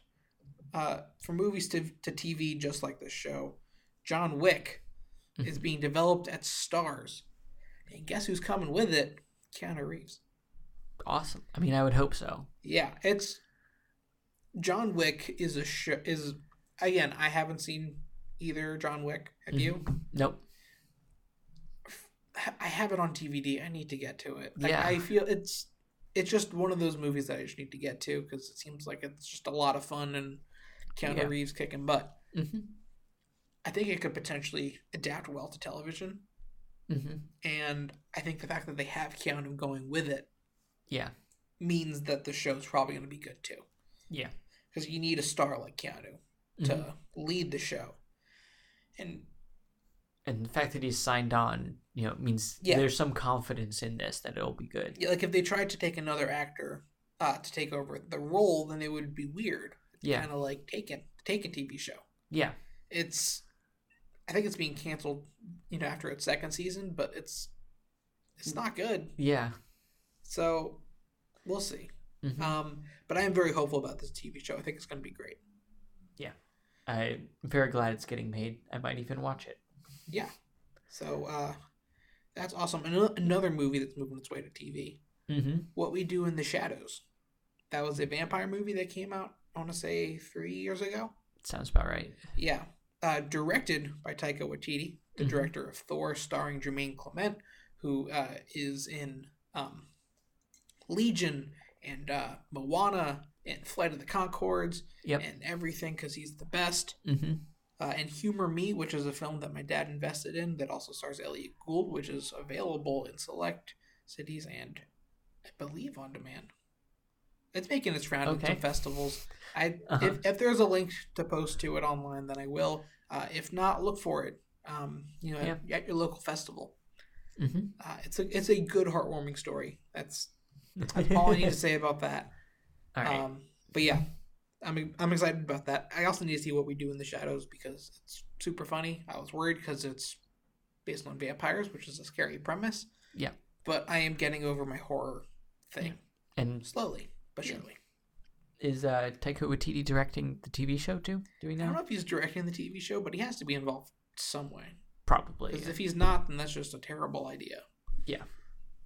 uh, for movies to, to TV, just like this show, John Wick is Mm-hmm. being developed at Starz. And guess who's coming with it? Keanu Reeves. Awesome. I mean, I would hope so. Yeah, it's John Wick is a show. Is again, I haven't seen either John Wick. Have you? Nope. I have it on DVD. I need to get to it. Like, Yeah. I feel it's it's just one of those movies that I just need to get to because it seems like it's just a lot of fun and Keanu Yeah. Reeves kicking butt. Mm-hmm. I think it could potentially adapt well to television, Mm-hmm. and I think the fact that they have Keanu going with it Yeah. means that the show's probably going to be good too. Yeah. because you need a star like Keanu to Mhm. lead the show. And And the fact that he's signed on, you know, means Yeah. there's some confidence in this that it'll be good. yeah, like if they tried to take another actor uh, to take over the role, then it would be weird. Yeah. kind of like Taken, Taken TV show. Yeah. It's, I think it's being canceled, you know, after its second season, but it's, it's not good. Yeah. So, we'll see. Mhm. Um, but I am very hopeful about this TV show. I think it's going to be great. Yeah, I'm very glad it's getting made. I might even watch it. Yeah. So uh, that's awesome. Ano- Another movie that's moving its way to TV. Mm-hmm. What We Do in the Shadows. That was a vampire movie that came out, I want to say, three years ago. Sounds about right. Yeah. Uh, directed by Taika Waititi, the Mhm. director of Thor, starring Jermaine Clement, who uh, is in um, Legion and uh, Moana and Flight of the Conchords Yep. and everything because he's the best. Mm-hmm. Uh, and Humor Me, which is a film that my dad invested in that also stars Elliott Gould, which is available in select cities and I believe on demand. It's making its round in Okay. some festivals. I Uh-huh. if, if there's a link to post to it online, then I will. Uh, if not, look for it. Um, you know, Yeah. at, at your local festival. Mm-hmm. Uh, it's a it's a good heartwarming story. That's That's all I need to say about that. All right. Um, but yeah, I'm I'm excited about that. I also need to see what we do in the shadows because it's super funny. I was worried because it's based on vampires, which is a scary premise. Yeah. But I am getting over my horror thing and slowly but surely. is uh, Taika Waititi directing the TV show too? Do we know? I don't know? know if he's directing the TV show, but he has to be involved some way. Probably. Because yeah. if he's not, then that's just a terrible idea. Yeah.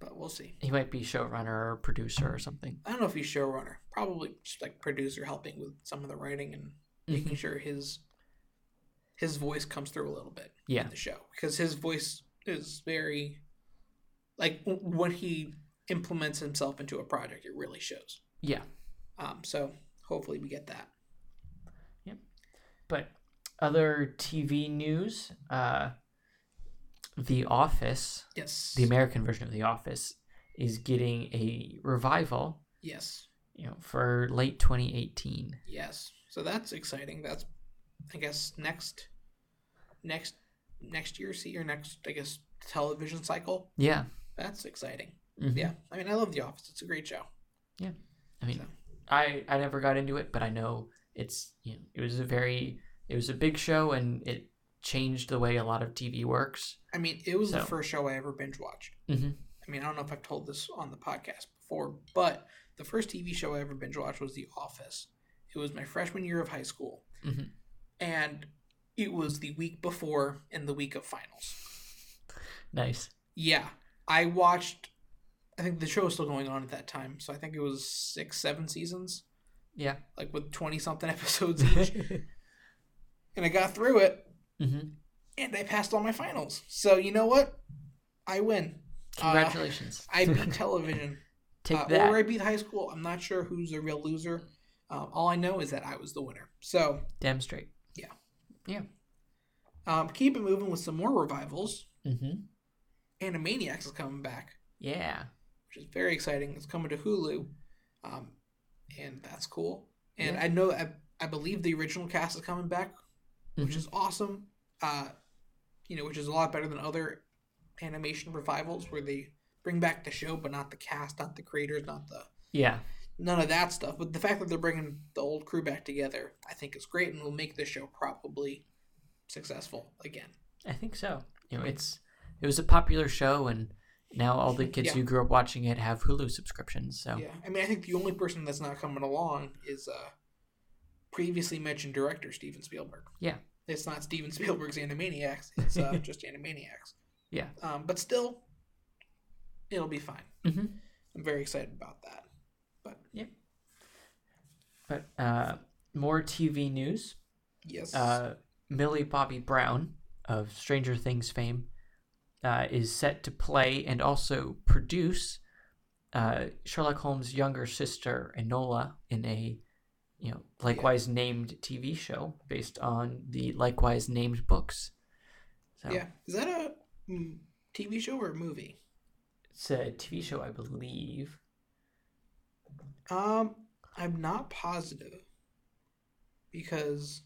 But we'll see. He might be showrunner or producer or something. I don't know if he's showrunner. Probably just like producer, helping with some of the writing and making Mhm. sure his his voice comes through a little bit Yeah. in the show because his voice is very like when he implements himself into a project, it really shows. Yeah. Um, so hopefully we get that. Yep. But other TV news, uh, The Office, Yes. the American version of The Office, is getting a revival. yes. You know, for late 2018. Yes. So that's exciting. That's I guess next next next year see or next I guess television cycle. Yeah. That's exciting. Mhm. Yeah. I mean I love The Office. It's a great show. Yeah. I mean, So. I I never got into it, but I know it's you know it was a very it was a big show and it changed the way a lot of TV works. I mean, it was the first show I ever binge watched. Mm-hmm. I mean, I don't know if I've told this on the podcast before, but the first TV show I ever binge watched was The Office. It was my freshman year of high school, Mhm. and it was the week before and the week of finals. Nice. Yeah, I watched. I think the show was still going on at that time, so I think it was six, seven seasons, Yeah. like with twenty something episodes each, and I got through it, mm-hmm. and I passed all my finals. So you know what? I win. Uh, Congratulations. I beat television. Take uh, that. Or I beat high school. I'm not sure who's the real loser. Um, all I know is that I was the winner. So Damn straight. Yeah. Yeah. Um, keep it moving with some more revivals. Mm-hmm. Animaniacs is coming back, Yeah. which is very exciting. It's coming to Hulu, um, and that's cool. And Yeah. I know I, I believe the original cast is coming back, which Mhm. is awesome. Uh, you know, which is a lot better than other animation revivals where they bring back the show but not the cast, not the creators, not the Yeah. none of that stuff. But the fact that they're bringing the old crew back together, I think is great and will make the show probably successful again. I think so. You know, it's it was a popular show, and now all the kids Yeah. who grew up watching it have Hulu subscriptions. So Yeah, I mean, I think the only person that's not coming along is uh, previously mentioned director Steven Spielberg. Yeah. it's not Steven Spielberg's Animaniacs; it's uh, just Animaniacs. Yeah. um, but still, it'll be fine. Mhm. I'm very excited about that. But yeah. But uh, more TV news. yes, Uh, Millie Bobby Brown of Stranger Things fame uh, is set to play and also produce uh, Sherlock Holmes' younger sister Enola in a you know likewise named TV show based on the likewise named books. So yeah, is that a mm, TV show or a movie? it's a TV show, I believe. Um, I'm not positive because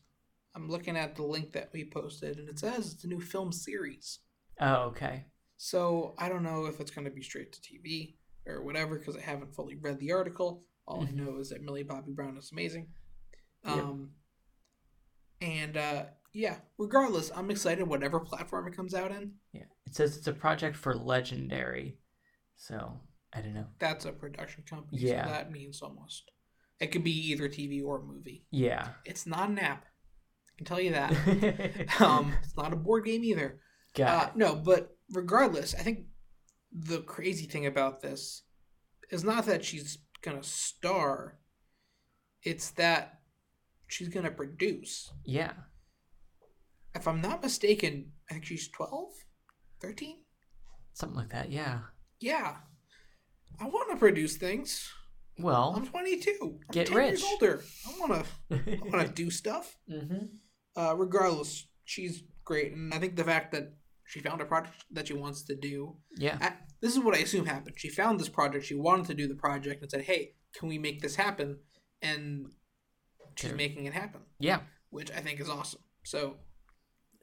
I'm looking at the link that we posted and it says it's a new film series. Oh, okay. So I don't know if it's going to be straight to TV or whatever because I haven't fully read the article. All Mhm. I know is that Millie Bobby Brown is amazing. Yep. Um, and uh, yeah, regardless, I'm excited whatever platform it comes out in. Yeah, it says it's a project for Legendary, so I don't know. That's a production company, Yeah. so that means almost it could be either TV or movie. Yeah. It's not an app. I can tell you that. um, it's not a board game either. Got Uh, no, but regardless, I think the crazy thing about this is not that she's gonna star; it's that she's gonna produce. Yeah. If I'm not mistaken, I think she's 12, 13? Something like that. Yeah. Yeah, I want to produce things. Well. I'm 22. I'm Get 10 rich. years older. I want to. I want to do stuff. mm-hmm. uh, regardless, she's great, and I think the fact that she found a project that she wants to do. Yeah. I, this is what I assume happened. She found this project. She wanted to do the project and said, "Hey, can we make this happen?" And she's making it happen, Yeah. which I think is awesome. So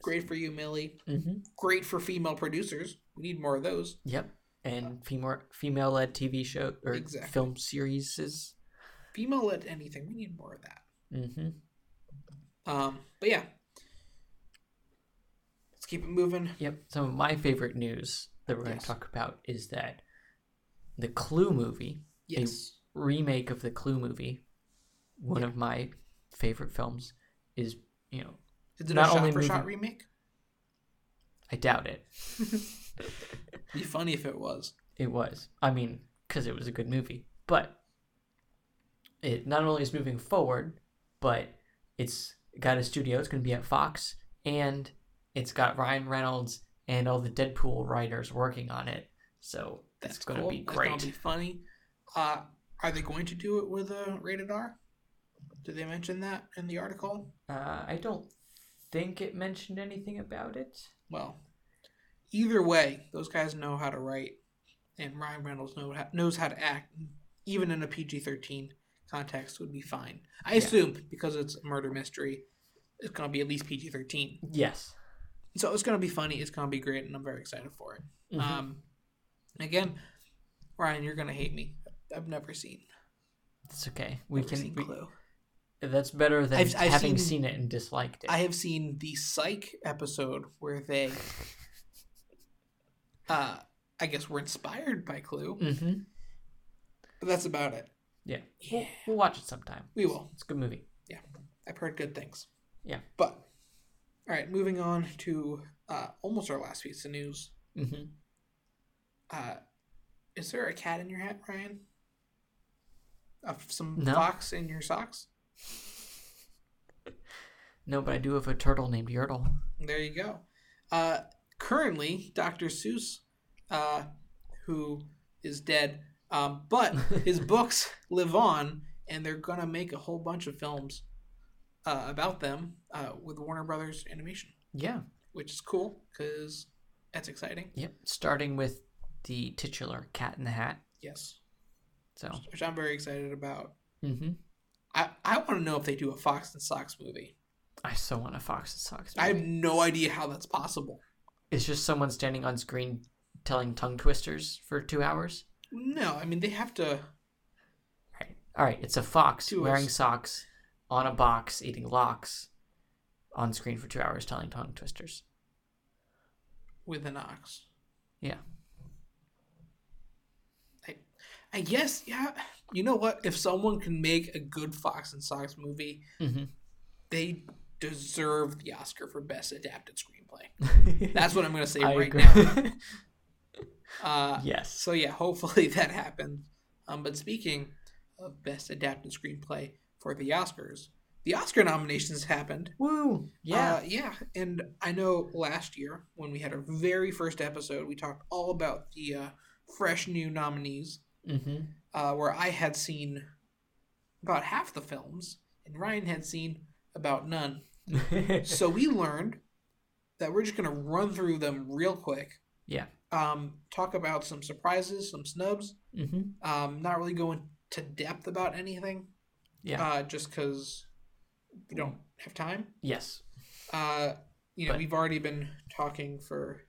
great for you, Millie. Mm-hmm. Great for female producers. We need more of those. Yep. and female female led TV show or Exactly. film series. Female led anything. We need more of that. Mm-hmm. Um, but yeah, let's keep it moving. Yep. Some of my favorite news that we're going to talk about is that the Clue movie, Yes. remake of the Clue movie, one of my favorite films, is you know Is it not a shot only for shot remake? I doubt it. Be funny if it was. It was. I mean, because it was a good movie. But it not only is moving forward, but it's got a studio. It's going to be at Fox, and it's got Ryan Reynolds and all the Deadpool writers working on it. So That's going to cool. be That's great. gonna be funny. Uh, are they going to do it with a rated R? Did they mention that in the article? Uh, I don't think it mentioned anything about it. Well, either way, those guys know how to write, and Ryan Reynolds know, knows how to act. Even in a PG thirteen context, would be fine. I Yeah. assume because it's a murder mystery, it's gonna be at least PG thirteen. Yes. So it's gonna be funny. It's gonna be great, and I'm very excited for it. Mhm. Um, again, Ryan, you're gonna hate me. I've never seen. it's okay. We never can. seen we- Clue. that's better than I've- I've having seen- seen it and disliked it. I have seen the Psych episode where they, uh, I guess, were inspired by Clue, mm-hmm. but that's about it. Yeah. Yeah. We'll, we'll watch it sometime. We will. It's a good movie. Yeah. I've heard good things. Yeah. But, all right, moving on to uh, almost our last piece of news. Mm-hmm. Uh, is there a cat in your hat, Ryan? Uh, some No. fox in your socks? No, but I do have a turtle named Yertle. There you go. Uh, currently, Dr. Seuss, uh, who is dead, um, but his books live on, and they're gonna make a whole bunch of films uh, about them uh, with Warner Brothers Animation, Yeah. which is cool because that's exciting. Yep. Starting with the titular Cat in the Hat. Yes, So. which I'm very excited about. Mm-hmm. I, I want to know if they do a Fox and Socks movie. I so want a Fox and Socks. I have no idea how that's possible. It's just someone standing on screen telling tongue twisters for two hours. No, I mean they have to. Right. All right. It's a fox wearing us. socks on a box eating locks on screen for two hours telling tongue twisters. with an ox. Yeah. I, I guess, yeah. You know what? If someone can make a good Fox and Socks movie, Mm-hmm. they deserve the Oscar for Best Adapted Screenplay. That's what I'm going to say right agree. now. Uh, yes. so yeah, hopefully that happens. Um, but speaking of Best Adapted Screenplay for the Oscars, the Oscar nominations happened. Woo. Yeah. Uh, yeah, and I know last year when we had our very first episode, we talked all about the uh, fresh new nominees, mm-hmm. uh, where I had seen about half the films, and Ryan had seen about none. So we learned that we're just gonna run through them real quick. Yeah. Um, talk about some surprises, some snubs. mm-hmm. Um, not really going to depth about anything. Yeah. Uh, just because we don't have time. yes. Uh, you know, But- we've already been talking for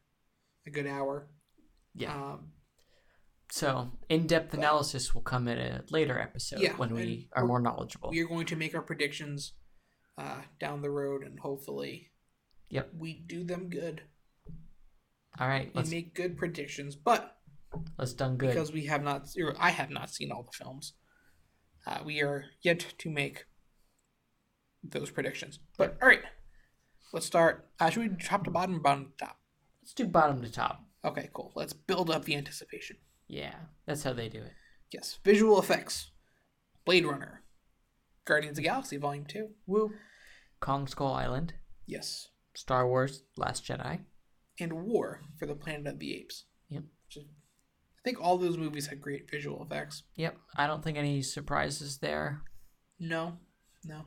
a good hour. Yeah. Um, So in-depth but- analysis will come in a later episode Yeah, when we are more knowledgeable. we are going to make our predictions uh, down the road, and hopefully, Yep. we do them good. All right. We make good predictions, but let's done good. because we have not, I have not seen all the films, uh, we are yet to make those predictions. But all right, let's start. Uh, should we top to bottom, or bottom to top? Let's do bottom to top. Okay, cool. Let's build up the anticipation. Yeah. That's how they do it. Yes, visual effects, Blade Runner, Guardians of the Galaxy Volume Two. Woo. Kong Skull Island, Yes, Star Wars, Last Jedi. and War for the Planet of the Apes. Yep. Which is- think all those movies had great visual effects. Yep. I don't think any surprises there. No, no.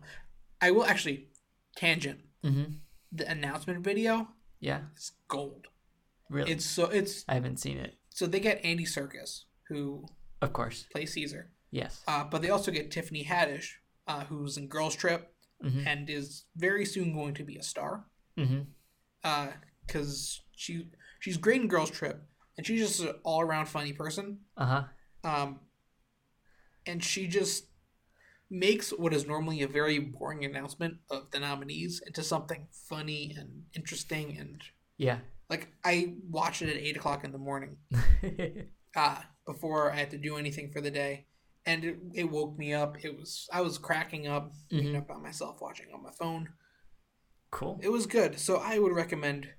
I will actually tangent Mm-hmm. the announcement video. Yeah. It's gold. Really. It's so it's I haven't seen it. so they get Andy Serkis who Of course. plays Caesar, Yes. uh, but they also get Tiffany Haddish, uh, who's in Girls Trip Mm-hmm. and is very soon going to be a star. Mm-hmm. because she she's great in Girls Trip, and she's just an all around funny person. Uh huh. Um, and she just makes what is normally a very boring announcement of the nominees into something funny and interesting and Yeah. like I watch it at eight o'clock in the morning uh, before I had to do anything for the day, and it, it woke me up. It was I was cracking up, Mhm. up by myself, watching on my phone. cool. It was good, so I would recommend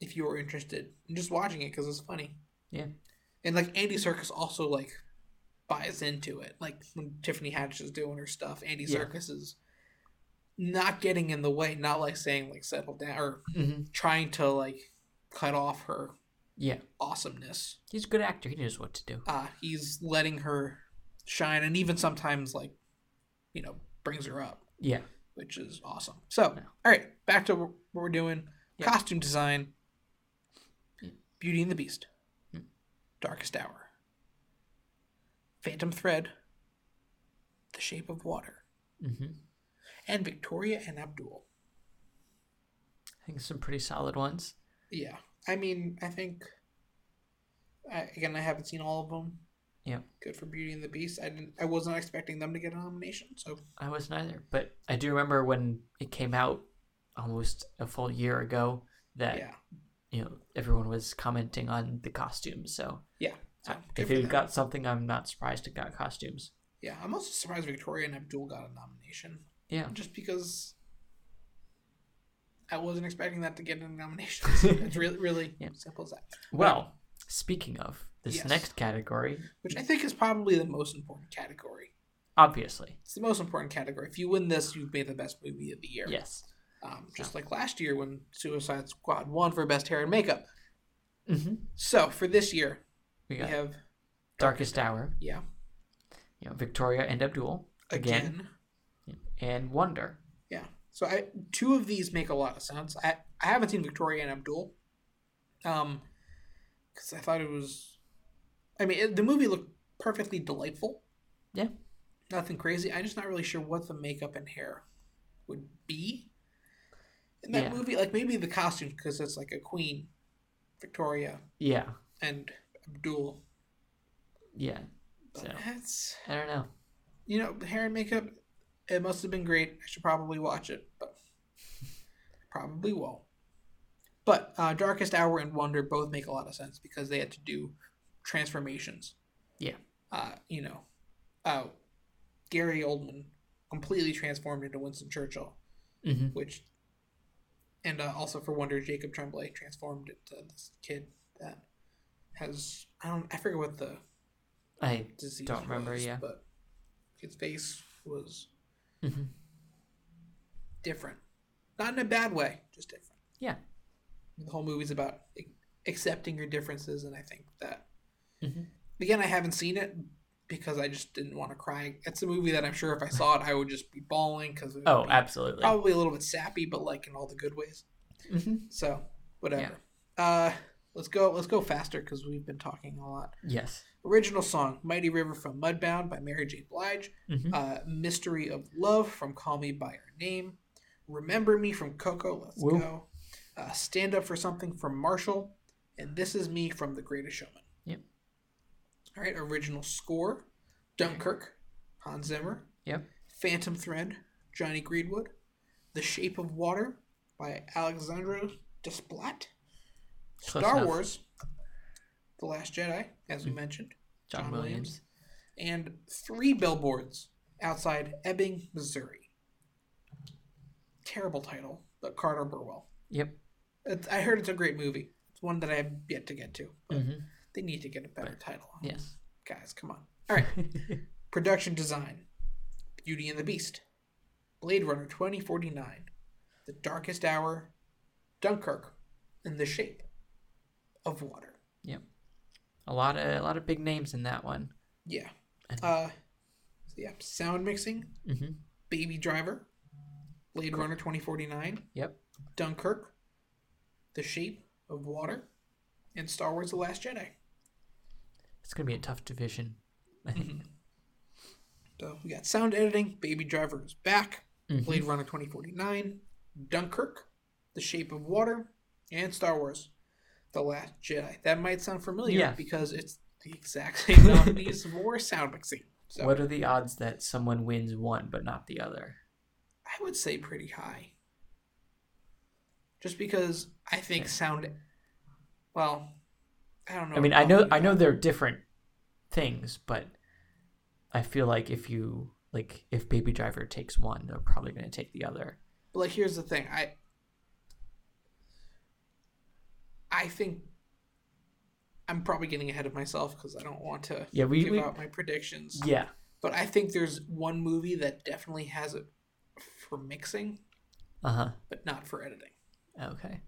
if you were interested in just watching it because it's funny. Yeah. and like Andy Serkis also like buys into it. Like when Tiffany Haddish is doing her stuff, Andy Yeah. Serkis is not getting in the way, not like saying like settle down or hmm trying to like cut off her Yeah. awesomeness. He's a good actor. He knows what to do. Uh he's letting her shine and even sometimes like you know brings her up, Yeah. which is awesome. So, Yeah. all right, back to what we're doing. Yeah. Costume design. Beauty and the Beast. Darkest Hour. Phantom Thread. The Shape of Water. hmm And Victoria and Abdul. I think some pretty solid ones. Yeah. I mean, I think. I, again, I haven't seen all of them. Yeah. Good for Beauty and the Beast. I didn't. I wasn't expecting them to get a nomination. So I wasn't either, but I do remember when it came out almost a full year ago that yeah, you know everyone was commenting on the costumes. So yeah. So, if them. got something, I'm not surprised it got costumes. Yeah, I'm also surprised Victoria and Abdul got a nomination. Yeah. Just because I wasn't expecting that to get a nomination. it's really, really Yeah. simple as that. Well, speaking of this Yes. next category, Which I think is probably the most important category. obviously, It's the most important category. If you win this, you've made the best movie of the year. yes. Um, just like last year when Suicide Squad won for best hair and makeup. hmm So for this year, We we have Darkest Hour, yeah you know, Victoria and Abdul again, again and Wonder. Yeah. So I two of these make a lot of sense. I I haven't seen Victoria and Abdul, um, because I thought it was, I mean, it, the movie looked perfectly delightful. Yeah. Nothing crazy. I'm just not really sure what the makeup and hair would be in that Yeah. movie. Like maybe the costumes because it's like a queen, Victoria Yeah, and Abdul. yeah. But So that's I don't know. you know hair and makeup. It must have been great. I should probably watch it, but probably won't. But uh, Darkest Hour and Wonder both make a lot of sense because they had to do transformations. Yeah. Uh, you know, uh, Gary Oldman completely transformed into Winston Churchill, hmm which, and uh, also for Wonder, Jacob Tremblay transformed into this kid that has I don't I forget what the I disease Don't remember, was, yeah. but his face was mhm. different. Not in a bad way, just different. Yeah. The whole movie's about accepting your differences, and I think that. Mhm. Again, I haven't seen it because I just didn't want to cry. It's a movie that I'm sure if I saw it, I would just be bawling because Oh, be absolutely. probably a little bit sappy, but like in all the good ways. hmm So whatever. Uh, let's go. Let's go faster because we've been talking a lot. Yes. Original song "Mighty River" from Mudbound by Mary J. Blige. hmm uh, Mystery of Love from Call Me By Your Name, Remember Me from Coco, let's Woo. go, uh, Stand Up for Something from Marshall, and This Is Me from The Greatest Showman. All right, original score Dunkirk, Hans Zimmer, Yep. Phantom Thread, Jonny Greenwood, The Shape of Water by Alexandre Desplat, Close Star enough. Wars, The Last Jedi, as we mentioned John, John Williams. and three billboards outside Ebbing, Missouri. Terrible title, but Carter Burwell. Yep. It's, I heard it's a great movie. It's one that I have yet to get to, but hmm they need to get a better title. On. Yes. Guys, come on. All right. Production design Beauty and the Beast, Blade Runner 2049, The Darkest Hour, Dunkirk, and The Shape of Water. Yep. A lot of a lot of big names in that one. Yeah. And- Uh, yeah. Sound mixing hmm Baby Driver, Blade Runner 2049, Yep. Dunkirk, The Shape of Water, and Star Wars The Last Jedi. It's gonna be a tough division. I think. So we got sound editing, Baby Driver is back, Mhm. Blade Runner 2049, Dunkirk, The Shape of Water, and Star Wars The Last Jedi. That might sound familiar Yeah. because it's the exact same nominees for sound mixing. So What are the odds that someone wins one but not the other? I would say pretty high. Just because I think Okay. sound. Well, I don't know. I mean, I know I know they're different things, but I feel like if you like if Baby Driver takes one, they're probably going to take the other. But like, here's the thing. I. I think. I'm probably getting ahead of myself because I don't want to Yeah, we, give we out my predictions. yeah. But I think there's one movie that definitely has it for mixing, Uh huh. but not for editing. Okay.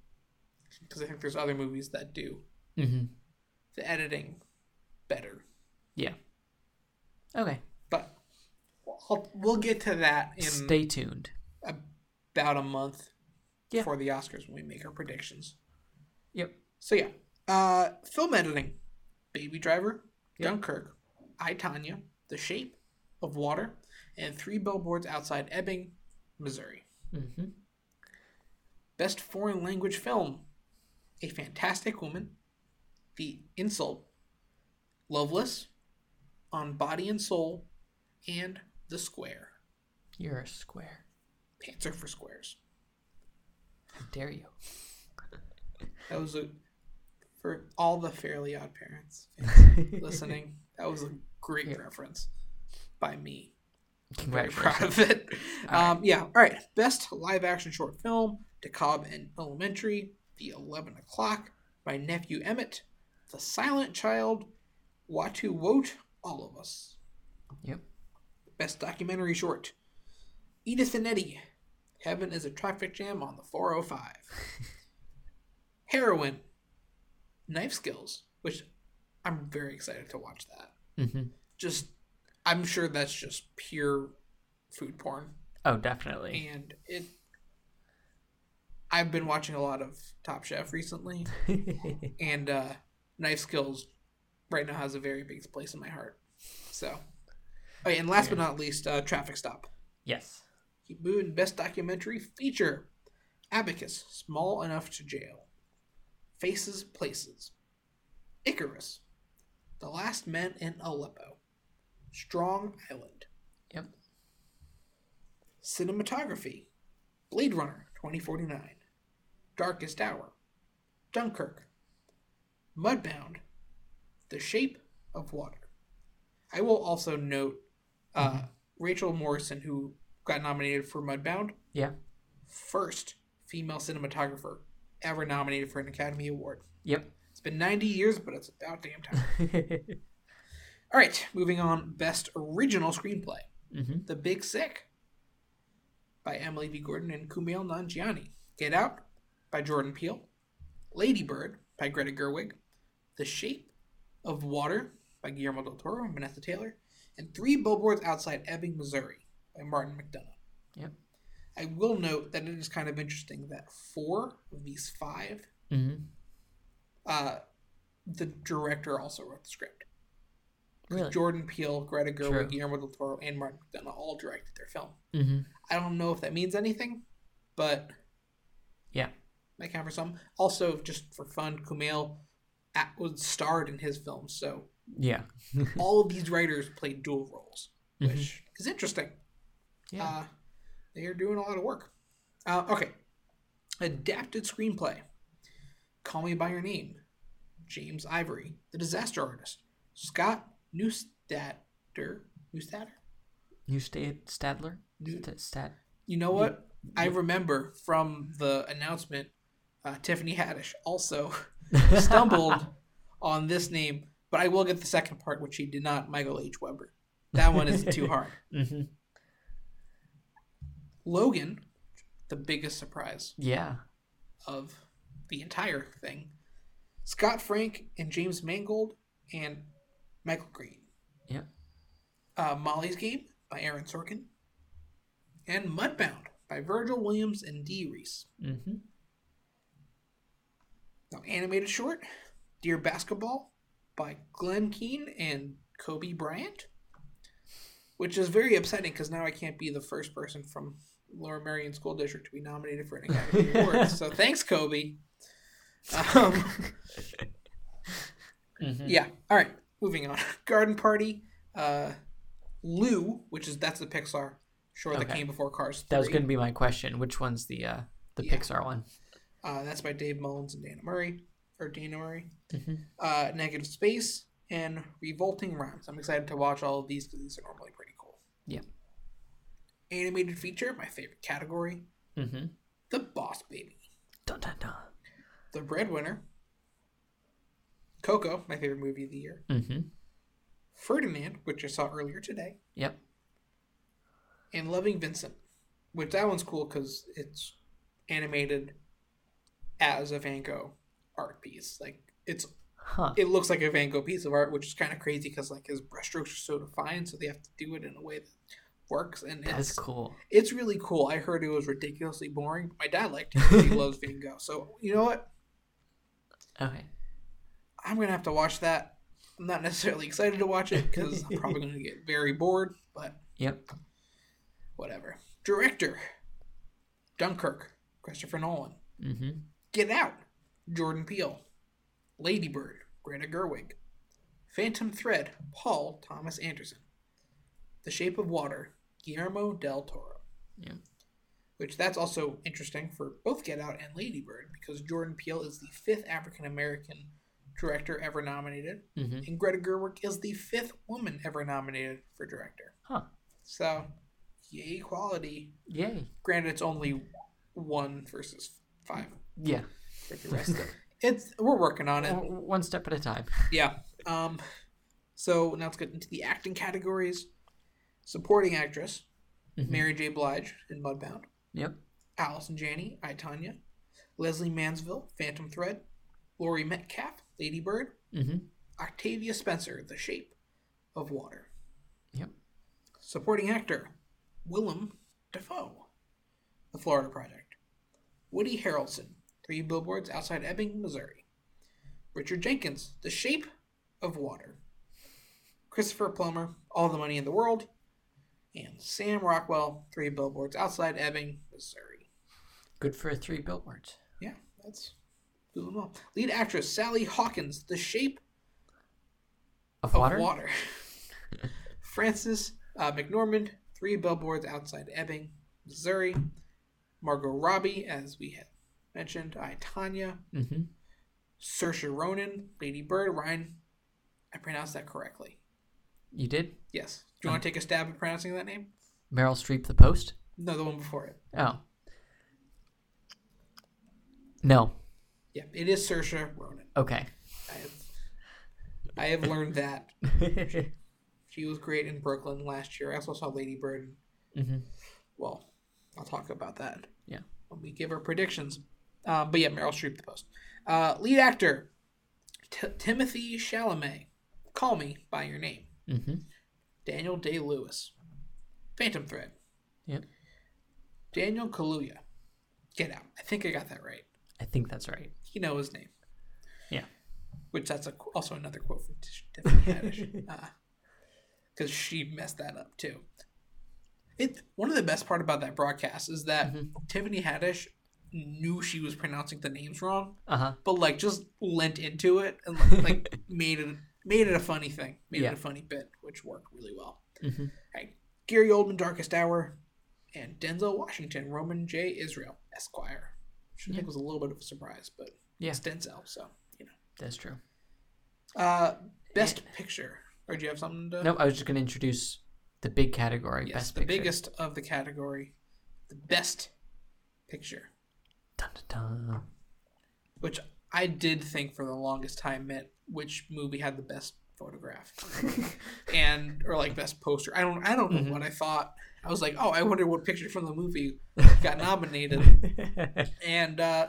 Because I think there's other movies that do Mm-hmm. The editing better. Yeah. Okay. But I'll, we'll get to that in Stay tuned. about a month Yeah. before the Oscars when we make our predictions. Yep. So yeah, uh, film editing: Baby Driver, Yep. Dunkirk, I Tonya, The Shape of Water, and Three Billboards Outside Ebbing, Missouri. Mm-hmm. Best foreign language film: A Fantastic Woman, The Insult, Loveless, On Body and Soul, and The Square. You're a square. Pants are for squares. How dare you? That was a for all the Fairly Odd Parents listening. That was a great Yeah. reference by me. Very proud of it. All right. Um, yeah. All right. Best live action short film: DeKalb and Elementary, The Eleven O'clock, My Nephew Emmett, The Silent Child, Watu Wote, All of Us. Yep. Best documentary short: Edith and Eddie, Heaven is a Traffic Jam on the 405. Heroin, Knife Skills, which I'm very excited to watch that. Mm-hmm. Just, I'm sure that's just pure food porn, Oh, definitely. and it. I've been watching a lot of Top Chef recently, and uh, Knife Skills right now has a very big place in my heart. So, oh, yeah, and last but not least, uh, Traffic Stop. yes. Keep moving. Best documentary feature: Abacus, Small Enough to Jail, Faces, Places, Icarus, The Last Men in Aleppo, Strong Island, Yep. Cinematography: Blade Runner 2049, Darkest Hour, Dunkirk, Mudbound, The Shape of Water. I will also note uh, Rachel Morrison, who got nominated for Mudbound, Yeah. first female cinematographer ever nominated for an Academy Award. Yep. It's been 90 years, but it's about damn time. All right, moving on. Best original screenplay: mm-hmm. The Big Sick by Emily V. Gordon and Kumail Nanjiani. Get Out by Jordan Peele. Lady Bird by Greta Gerwig. The Shape of Water by Guillermo del Toro and Vanessa Taylor. And Three Billboards Outside Ebbing, Missouri by Martin McDonagh. Yep. I will note that it is kind of interesting that four of these five, Mm-hmm. uh, the director also wrote the script. Really? Jordan Peele, Greta Gerwig, True. Guillermo del Toro, and Martin McDonagh all directed their film. Mm-hmm. I don't know if that means anything, but Yeah. might count for some. Also, just for fun, Kumail at, was starred in his film, so Yeah. all of these writers played dual roles, Mhm. which is interesting. Yeah. Uh, they are doing a lot of work. Uh, okay, adapted screenplay: Call Me by Your Name, James Ivory, The Disaster Artist, Scott Neustadter. Neustadter. You stayed Stadler? New- You know what? I remember from the announcement, uh, Tiffany Haddish also stumbled on this name, but I will get the second part, which he did not. Michael H. Weber. That one is too hard. Mm-hmm. Logan, the biggest surprise Yeah. of the entire thing. Scott Frank and James Mangold and Michael Green. Yeah. Uh, Molly's Game by Aaron Sorkin. And Mudbound by Virgil Williams and Dee Rees. Mm-hmm. Now, animated short, Dear Basketball by Glenn Keane and Kobe Bryant, which is very upsetting because now I can't be the first person from Lower Merion School District to be nominated for an Academy Award. So thanks, Kobe. Um, Mhm. yeah. All right. Moving on. Garden Party. Uh, Lou, which is that's the Pixar short that came before Cars. 3. That was going to be my question. Which one's the uh, the Yeah. Pixar one? Uh, that's by Dave Mullins and Dana Murray or Dana Murray. hmm Uh, Negative Space and Revolting Rhymes. I'm excited to watch all of these because these are normally pretty cool. Yeah. Animated feature, my favorite category, hmm The Boss Baby. Dun dun dun. The Breadwinner. Coco, my favorite movie of the year. hmm Ferdinand, which I saw earlier today. Yep. and Loving Vincent, which that one's cool because it's animated as a Van Gogh art piece. Like it's Huh. it looks like a Van Gogh piece of art, which is kind of crazy because like his brushstrokes are so defined, so they have to do it in a way that works. And That's it's cool. it's really cool. I heard it was ridiculously boring. My dad liked it he loves Van Gogh. So you know what? Okay. I'm gonna have to watch that. I'm not necessarily excited to watch it because I'm probably gonna get very bored, but Yep. whatever. Director Dunkirk, Christopher Nolan. hmm Get Out, Jordan Peele. Ladybird, Greta Gerwig. Phantom Thread, Paul Thomas Anderson. The Shape of Water, Guillermo del Toro. Yeah. Which that's also interesting for both Get Out and Ladybird because Jordan Peele is the fifth African American director ever nominated, hmm and Greta Gerwig is the fifth woman ever nominated for director. Huh. So, yay quality. Yay. Granted, it's only one versus five Yeah. for the rest of it's we're working on it. One step at a time. yeah. Um so now let's get into the acting categories. Supporting actress Mhm. mary j. Blige in mudbound. Yep. allison janney i Tonya. Lesley Manville phantom thread. Laurie metcalf lady bird. Hmm octavia spencer the shape of water. Yep. supporting actor willem dafoe the florida project. Woody harrelson three billboards outside ebbing missouri richard jenkins the shape of water christopher plummer all the money in the world and sam rockwell three billboards outside ebbing missouri Good for three billboards. yeah that's doing well lead actress sally hawkins the shape Of of water? water. Frances uh, McDormand, three billboards outside Ebbing, Missouri. Margot Robbie, as we had mentioned. I Tonya. hmm Saoirse Ronan, Lady Bird. Ryan, I pronounced that correctly. You did? Yes. Do you want to take a stab at pronouncing that name? Meryl Streep, The Post? No, the one before it. Oh. No. Yeah, it is Saoirse Ronan. Okay. I have, I have learned that. She was great in Brooklyn last year. I also saw Lady Bird. hmm Well, I'll talk about that. Yeah. When we give our predictions. Um, but yeah, Meryl Streep, the post. Uh, lead actor T- Timothy Chalamet. Call me by your name. hmm Daniel Day Lewis. Phantom Thread. Yep. Daniel Kaluuya. Get out. I think I got that right. I think that's right. You know his name. Yeah. Which that's a, also another quote from Tiffany Haddish. Because she messed that up too. It one of the best part about that broadcast is that Mhm. Tiffany Haddish knew she was pronouncing the names wrong, Uh huh. but like just lent into it and like, like made it made it a funny thing, made Yeah. it a funny bit, which worked really well. Mm-hmm. Right. Gary Oldman, Darkest Hour, and Denzel Washington, Roman J. Israel, Esquire. Which I think was a little bit of a surprise, but Yeah. it's Denzel, so you know. That's true. Uh, best picture. Or do you have something to? Nope, I was just going to introduce the big category. Yes, best the picture. biggest of the category, the best picture, Dun, dun, dun. which I did think for the longest time meant which movie had the best photograph, and or like best poster. I don't, I don't know Mhm. what I thought. I was like, oh, I wonder what picture from the movie got nominated, and uh,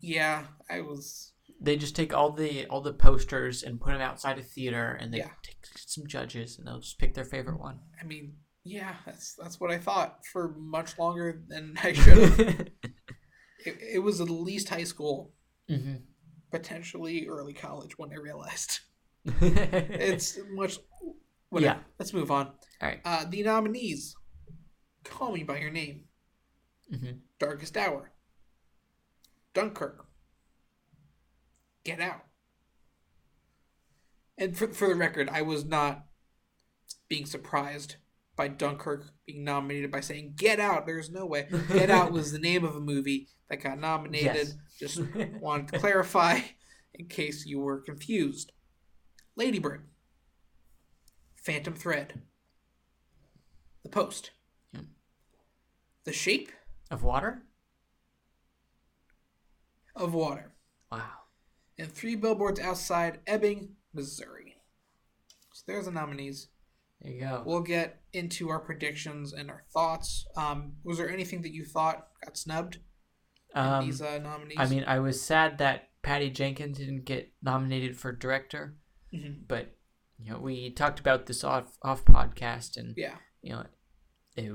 yeah, I was. they just take all the all the posters and put them outside a theater, and they Yeah. take some judges, and they'll just pick their favorite one. I mean, yeah, that's that's what I thought for much longer than I should have. it, it was at least high school, hmm potentially early college when I realized. It's much. Whatever. Yeah. Let's move on. All right. Uh, the nominees: Call Me by Your Name, mm-hmm. Darkest Hour, Dunkirk, Get Out. And for, for the record, I was not being surprised by Dunkirk being nominated by saying Get Out. There's no way. Get Out was the name of a movie that got nominated. Yes. Just wanted to clarify in case you were confused. Ladybird. Phantom Thread. The Post. Hmm. The Shape of water. of Water. Wow. And Three Billboards Outside Ebbing, Missouri. So there's the nominees. There you go. We'll get into our predictions and our thoughts. Um, was there anything that you thought got snubbed Um, these uh, nominees? I mean, I was sad that Patty Jenkins didn't get nominated for director, Mhm. but you know, we talked about this off off podcast, and yeah, you know, it, you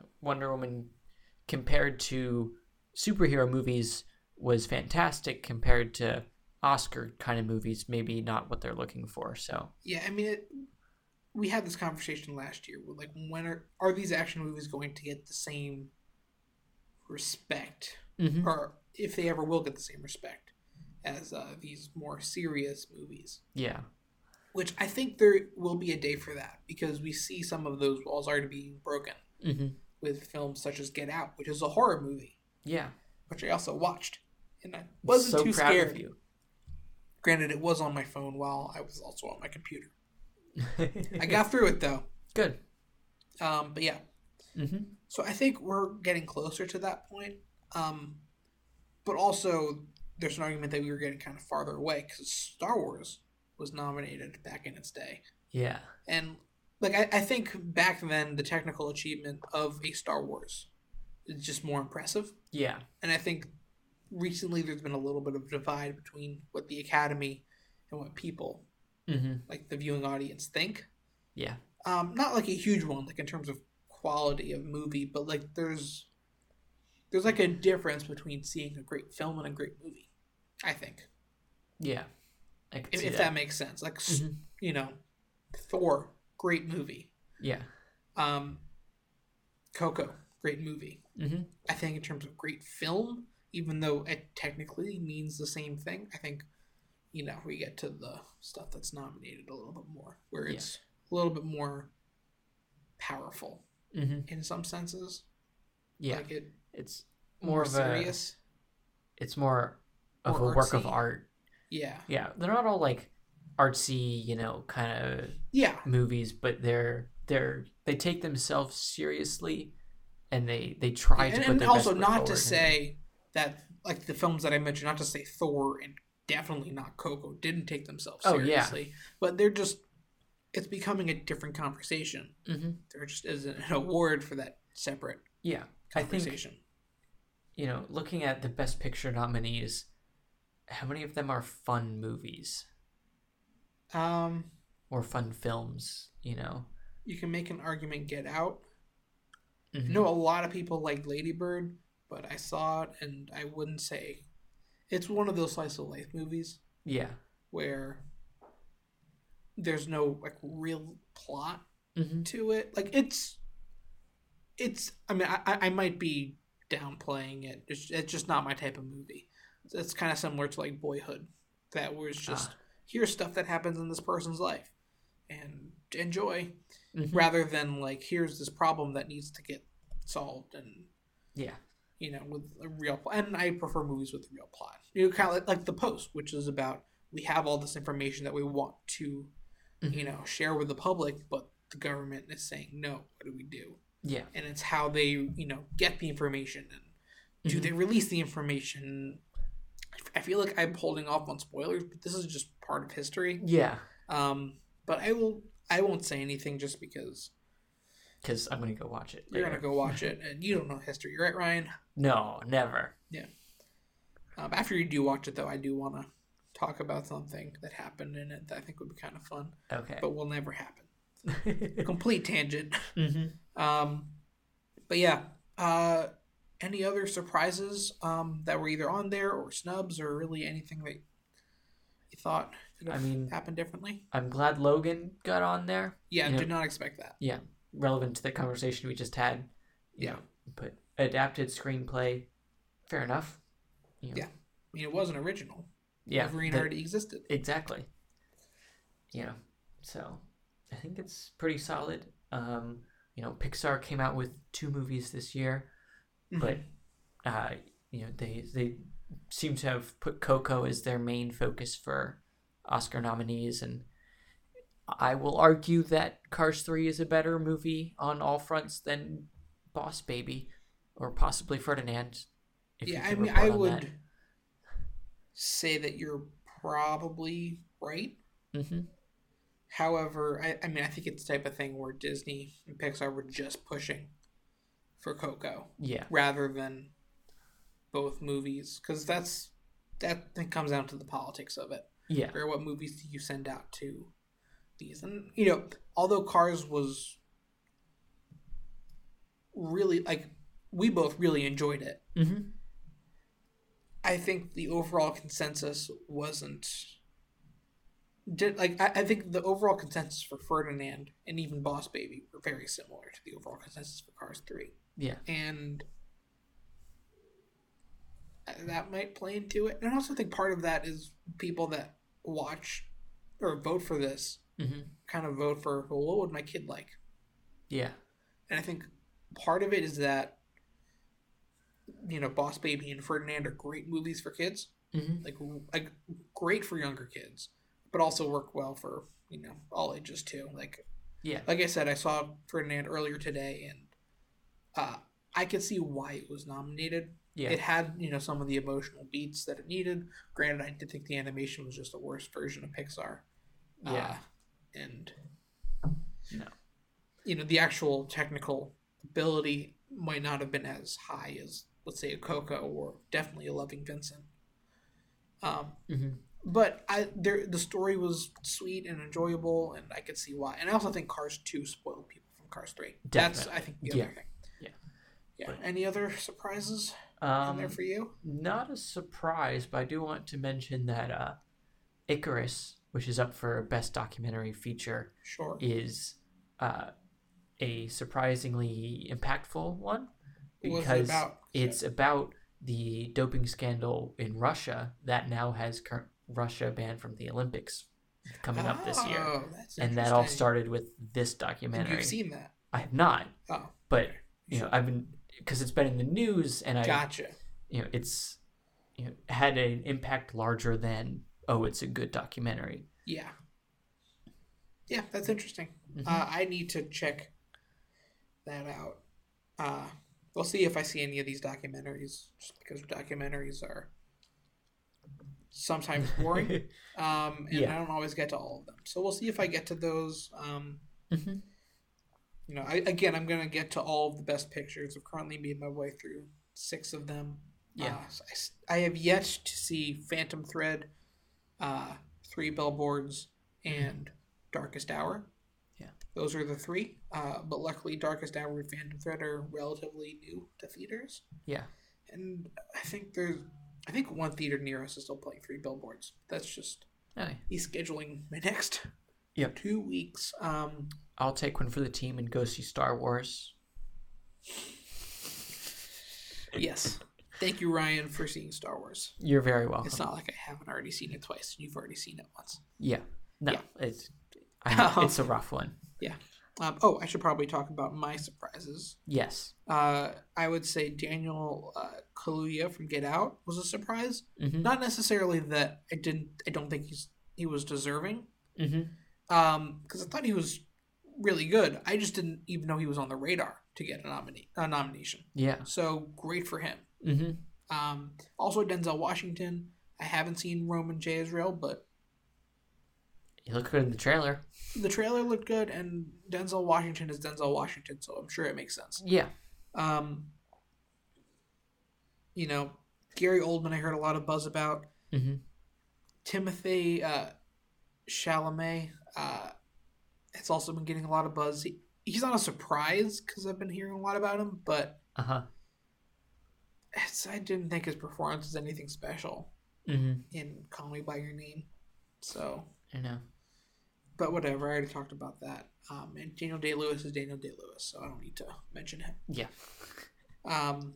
know, Wonder Woman compared to superhero movies was fantastic compared to Oscar kind of movies, maybe not what they're looking for. So yeah. I mean, it, we had this conversation last year. We're like, when are are these action movies going to get the same respect, Mhm. or if they ever will get the same respect as uh, these more serious movies? yeah, Which I think there will be a day for that because we see some of those walls already being broken hmm with films such as Get Out, which is a horror movie, yeah, which I also watched, and I wasn't so too scared. of you. Granted, it was on my phone while I was also on my computer. I got through it though. good. Um, but yeah, hmm so I think we're getting closer to that point. Um, but also, there's an argument that we were getting kind of farther away because Star Wars was nominated back in its day. Yeah, And like I, I think back then the technical achievement of a Star Wars is just more impressive. yeah, And I think recently there's been a little bit of divide between what the Academy and what people, hmm like the viewing audience, think. yeah, Um, not like a huge one, like in terms of quality of movie, but like there's there's like a difference between seeing a great film and a great movie. I think, yeah. I if, if that. makes sense. Like s Mhm. you know, Thor, great movie. Yeah. Um, Coco, great movie. hmm I think in terms of great film, even though it technically means the same thing, I think, you know, we get to the stuff that's nominated a little bit more, where Yeah. it's a little bit more powerful hmm in some senses. Yeah. Like it it's more, more of a serious. it's more of More a work of art. Yeah. Yeah, they're not all like artsy, you know, kind of Yeah. movies, but they're they're they take themselves seriously, and they they try to and and also not to say that like the films that I mentioned, not to say Thor and definitely not Coco didn't take themselves Oh, yeah. seriously, but they're just it's becoming a different conversation. Mhm. There just isn't an award for that separate Yeah, I think conversation. you know, looking at the best picture nominees, how many of them are fun movies um, or fun films? You know, you can make an argument. Get Out. Mhm. I know a lot of people like Ladybird, but I saw it and I wouldn't say it's one of those slice of life movies yeah, where there's no like real plot hmm to it. Like it's, it's. I mean, I, I- might be downplaying it. It's, it's just not my type of movie. It's, kind of similar to like Boyhood, that was just Ah. here's stuff that happens in this person's life, and enjoy, Mhm. rather than like here's this problem that needs to get solved and yeah, you know with a real plot. And I prefer movies with a real plot. You know, kind of like, like The Post, which is about we have all this information that we want to Mhm. you know share with the public, but the government is saying no. What do we do? yeah, and it's how they you know get the information and do Mhm. they release the information i feel like i'm holding off on spoilers but this is just part of history yeah. um but i will i won't say anything just because Because I'm gonna go watch it. you're gonna go watch it and you don't know history right ryan No, never. um, after you do watch it though i do want to talk about something that happened in it that i think would be kind of fun Okay. but will never happen complete tangent hmm Um, but yeah, uh, any other surprises um, that were either on there or snubs or really anything that you thought could I mean- happened differently? I'm glad Logan got on there. Yeah, You know- did not expect that. Relevant to the conversation we just had. you Yeah. know, but adapted screenplay, fair enough. You know, Yeah. I mean, it wasn't original. Yeah, Wolverine the- already existed. exactly. Know, so I think it's pretty solid. Um, you know, Pixar came out with two movies this year, but uh, you know they they seem to have put Coco as their main focus for Oscar nominees, and I will argue that Cars Three is a better movie on all fronts than Boss Baby, or possibly Ferdinand. yeah, I mean, I would that. say that you're probably right. Mhm. However, I, I mean, I think it's the type of thing where Disney and Pixar were just pushing for Coco Yeah, rather than both movies, because that's that then comes down to the politics of it. yeah, Or what movies do you send out to these? And you know, although Cars was really like we both really enjoyed it. hmm I think the overall consensus wasn't did like I, I think the overall consensus for Ferdinand and even Boss Baby were very similar to the overall consensus for Cars Three, yeah, and that might play into it. And I also think part of that is people that watch or vote for this hmm kind of vote for well, what would my kid like? yeah, And I think part of it is that you know Boss Baby and Ferdinand are great movies for kids. hmm like like great for younger kids, but also work well for you know all ages too. Like yeah, like I said, I saw Ferdinand earlier today, and uh, I could see why it was nominated. yeah, It had you know some of the emotional beats that it needed. Granted, I did think the animation was just a worse version of Pixar. yeah, Uh, and No. you know the actual technical ability might not have been as high as let's say a Coco or definitely a Loving Vincent. Um, hmm but I there the story was sweet and enjoyable, and I could see why. And I also think Cars Two spoiled people from Cars Three. That's I think the other Yeah. thing. Yeah. Yeah. But- Any other surprises in Um, there for you? not a surprise, but I do want to mention that uh, Icarus, which is up for best documentary feature, Sure. is uh, a surprisingly impactful one was it because about? it's about the doping scandal in Russia that now has cur- Russia banned from the Olympics coming up this year, Oh, that's and that all started with this documentary. You've seen that? I have not, Oh, but you know, I've been because it's been in the news, and I gotcha. you know it's you know had an impact larger than oh it's a good documentary Yeah. Yeah, that's interesting. Mhm. Uh, I need to check that out. Uh, we'll see if I see any of these documentaries, just because documentaries are sometimes boring. um, and Yeah. I don't always get to all of them. So we'll see if I get to those. Um, Mhm. you know, I, again, I'm gonna get to all of the best pictures. I've currently made my way through six of them. Yeah. Uh, I I, have yet to see Phantom Thread, uh, Three Billboards, and Darkest Hour. Yeah. Those are the three. Uh, but luckily, Darkest Hour and Phantom Thread are relatively new to theaters. yeah And I think there's, I think one theater near us is still playing Three Billboards. That's just okay. he's scheduling my next Yep. two weeks. Um, i'll take one for the team and go see star wars yes. Thank you, Ryan, for seeing Star Wars. you're very welcome It's not like I haven't already seen it twice. and You've already seen it once. yeah no Yeah. it's I, it's a rough one Yeah. Um, oh, I should probably talk about my surprises. yes Uh, I would say Daniel uh, Kaluuya from Get Out was a surprise. mm-hmm. Not necessarily that I didn't. I don't think he's he was deserving. Mm-hmm. Um, because I thought he was really good. I just didn't even know he was on the radar to get a nominee a nomination. yeah So great for him. Mm-hmm. Um, also Denzel Washington. I haven't seen Roman J. Israel, but you look good in the trailer the trailer looked good, and Denzel Washington is Denzel Washington, so I'm sure it makes sense. yeah Um, you know, Gary Oldman, I heard a lot of buzz about. mm-hmm. Timothy uh, Chalamet, uh, has also been getting a lot of buzz. He, he's not a surprise because I've been hearing a lot about him, but uh-huh I didn't think his performance was anything special mm-hmm. in Call Me by Your Name. So, i know but whatever. I already talked about that. Um, and Daniel Day Lewis is Daniel Day Lewis, so I don't need to mention him. yeah Um,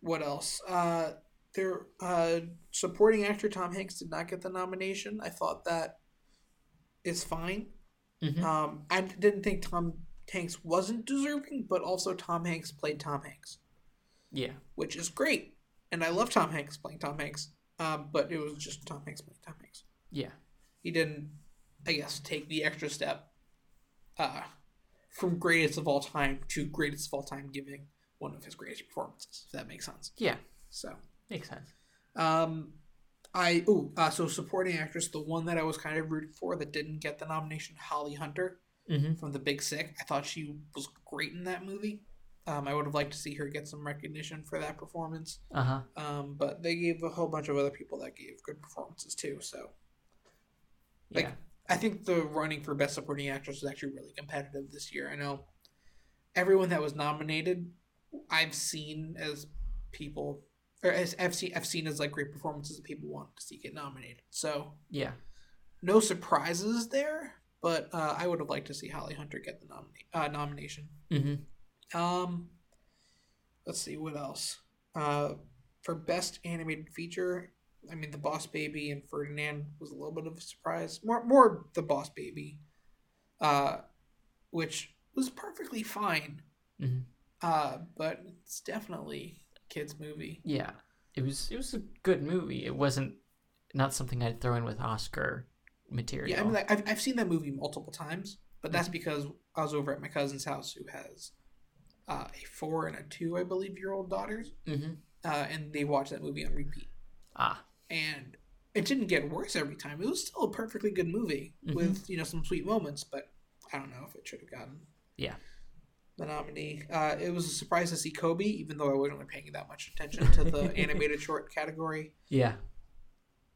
what else? Uh, their uh, supporting actor Tom Hanks did not get the nomination. I thought that is fine. Mhm. Um, I didn't think Tom Hanks wasn't deserving, but also Tom Hanks played Tom Hanks, Yeah. which is great, and I love Tom Hanks playing Tom Hanks. Um, but it was just Tom Hanks playing Tom Hanks. Yeah. He didn't, I guess, take the extra step uh, from greatest of all time to greatest of all time, giving one of his greatest performances. If that makes sense. Yeah. So. Makes sense. Um, I oh uh, so supporting actress, the one that I was kind of rooting for that didn't get the nomination, Holly Hunter Mm-hmm. from The Big Sick. I thought she was great in that movie. Um, I would have liked to see her get some recognition for that performance. Uh huh. Um, but they gave a whole bunch of other people that gave good performances too. So Like- Yeah. I think the running for Best Supporting Actress was actually really competitive this year. I know everyone that was nominated, I've seen as people, or as I've seen, I've seen as like great performances that people want to see get nominated. So yeah. no surprises there, but uh, I would have liked to see Holly Hunter get the nomina- uh, nomination. Mm-hmm. Um, let's see what else. Uh, for best animated feature, I mean, The Boss Baby and Ferdinand was a little bit of a surprise. More, more The Boss Baby, uh, which was perfectly fine. Mhm. Uh, but it's definitely a kids movie. Yeah. It was it was a good movie. It wasn't not something I'd throw in with Oscar material. Yeah, I mean, like I've, I've seen that movie multiple times, but that's because I was over at my cousin's house who has uh, a four and a two, I believe, year old daughters, mm-hmm. uh, and they watch that movie on repeat. Ah. and it didn't get worse every time. It was still a perfectly good movie Mhm. with you know some sweet moments, but I don't know if it should have gotten Yeah. the nominee. Uh, it was a surprise to see Kobe, even though I wasn't really paying that much attention to the animated short category. Yeah.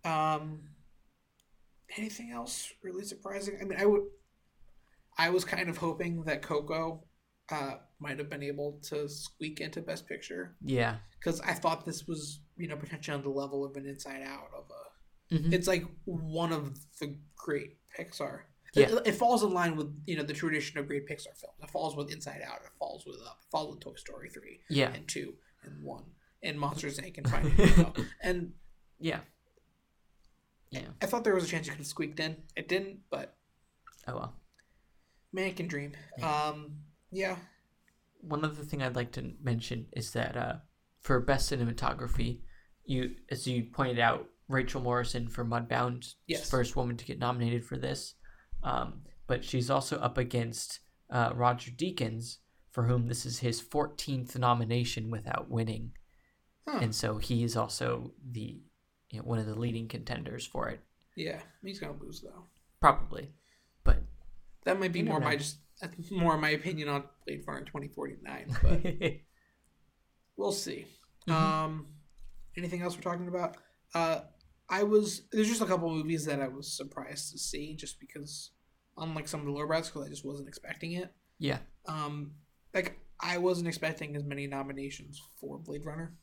Um, anything else really surprising? I mean, I would. I was kind of hoping that Coco uh, might have been able to squeak into Best Picture Yeah. because I thought this was you know potentially on the level of an Inside Out of a Mm-hmm. it's like one of the great Pixar. Yeah. It, it falls in line with you know the tradition of great Pixar films. It falls with Inside Out. It falls with Up. It falls with Toy Story three Yeah. and two and one and Monsters Inc. and Finding Nemo. and Yeah. Yeah. I thought there was a chance you could have squeaked in. It didn't, but Oh well. man can dream. Yeah. Um, yeah, One other thing I'd like to mention is that uh, for best cinematography, you as you pointed out, Rachel Morrison for Mudbound, Yes. first woman to get nominated for this. Um, but she's also up against uh, Roger Deakins, for whom this is his 14th nomination without winning, Huh. and so he is also the you know, one of the leading contenders for it, yeah. He's gonna lose though. probably. But That might be more never my just that's more my opinion on Blade Runner twenty forty nine, but. We'll see. Mhm. Um, anything else we're talking about? Uh, I was there's just a couple movies that I was surprised to see, just because unlike some of the lower brats, because I just wasn't expecting it. yeah, Um, like I wasn't expecting as many nominations for Blade Runner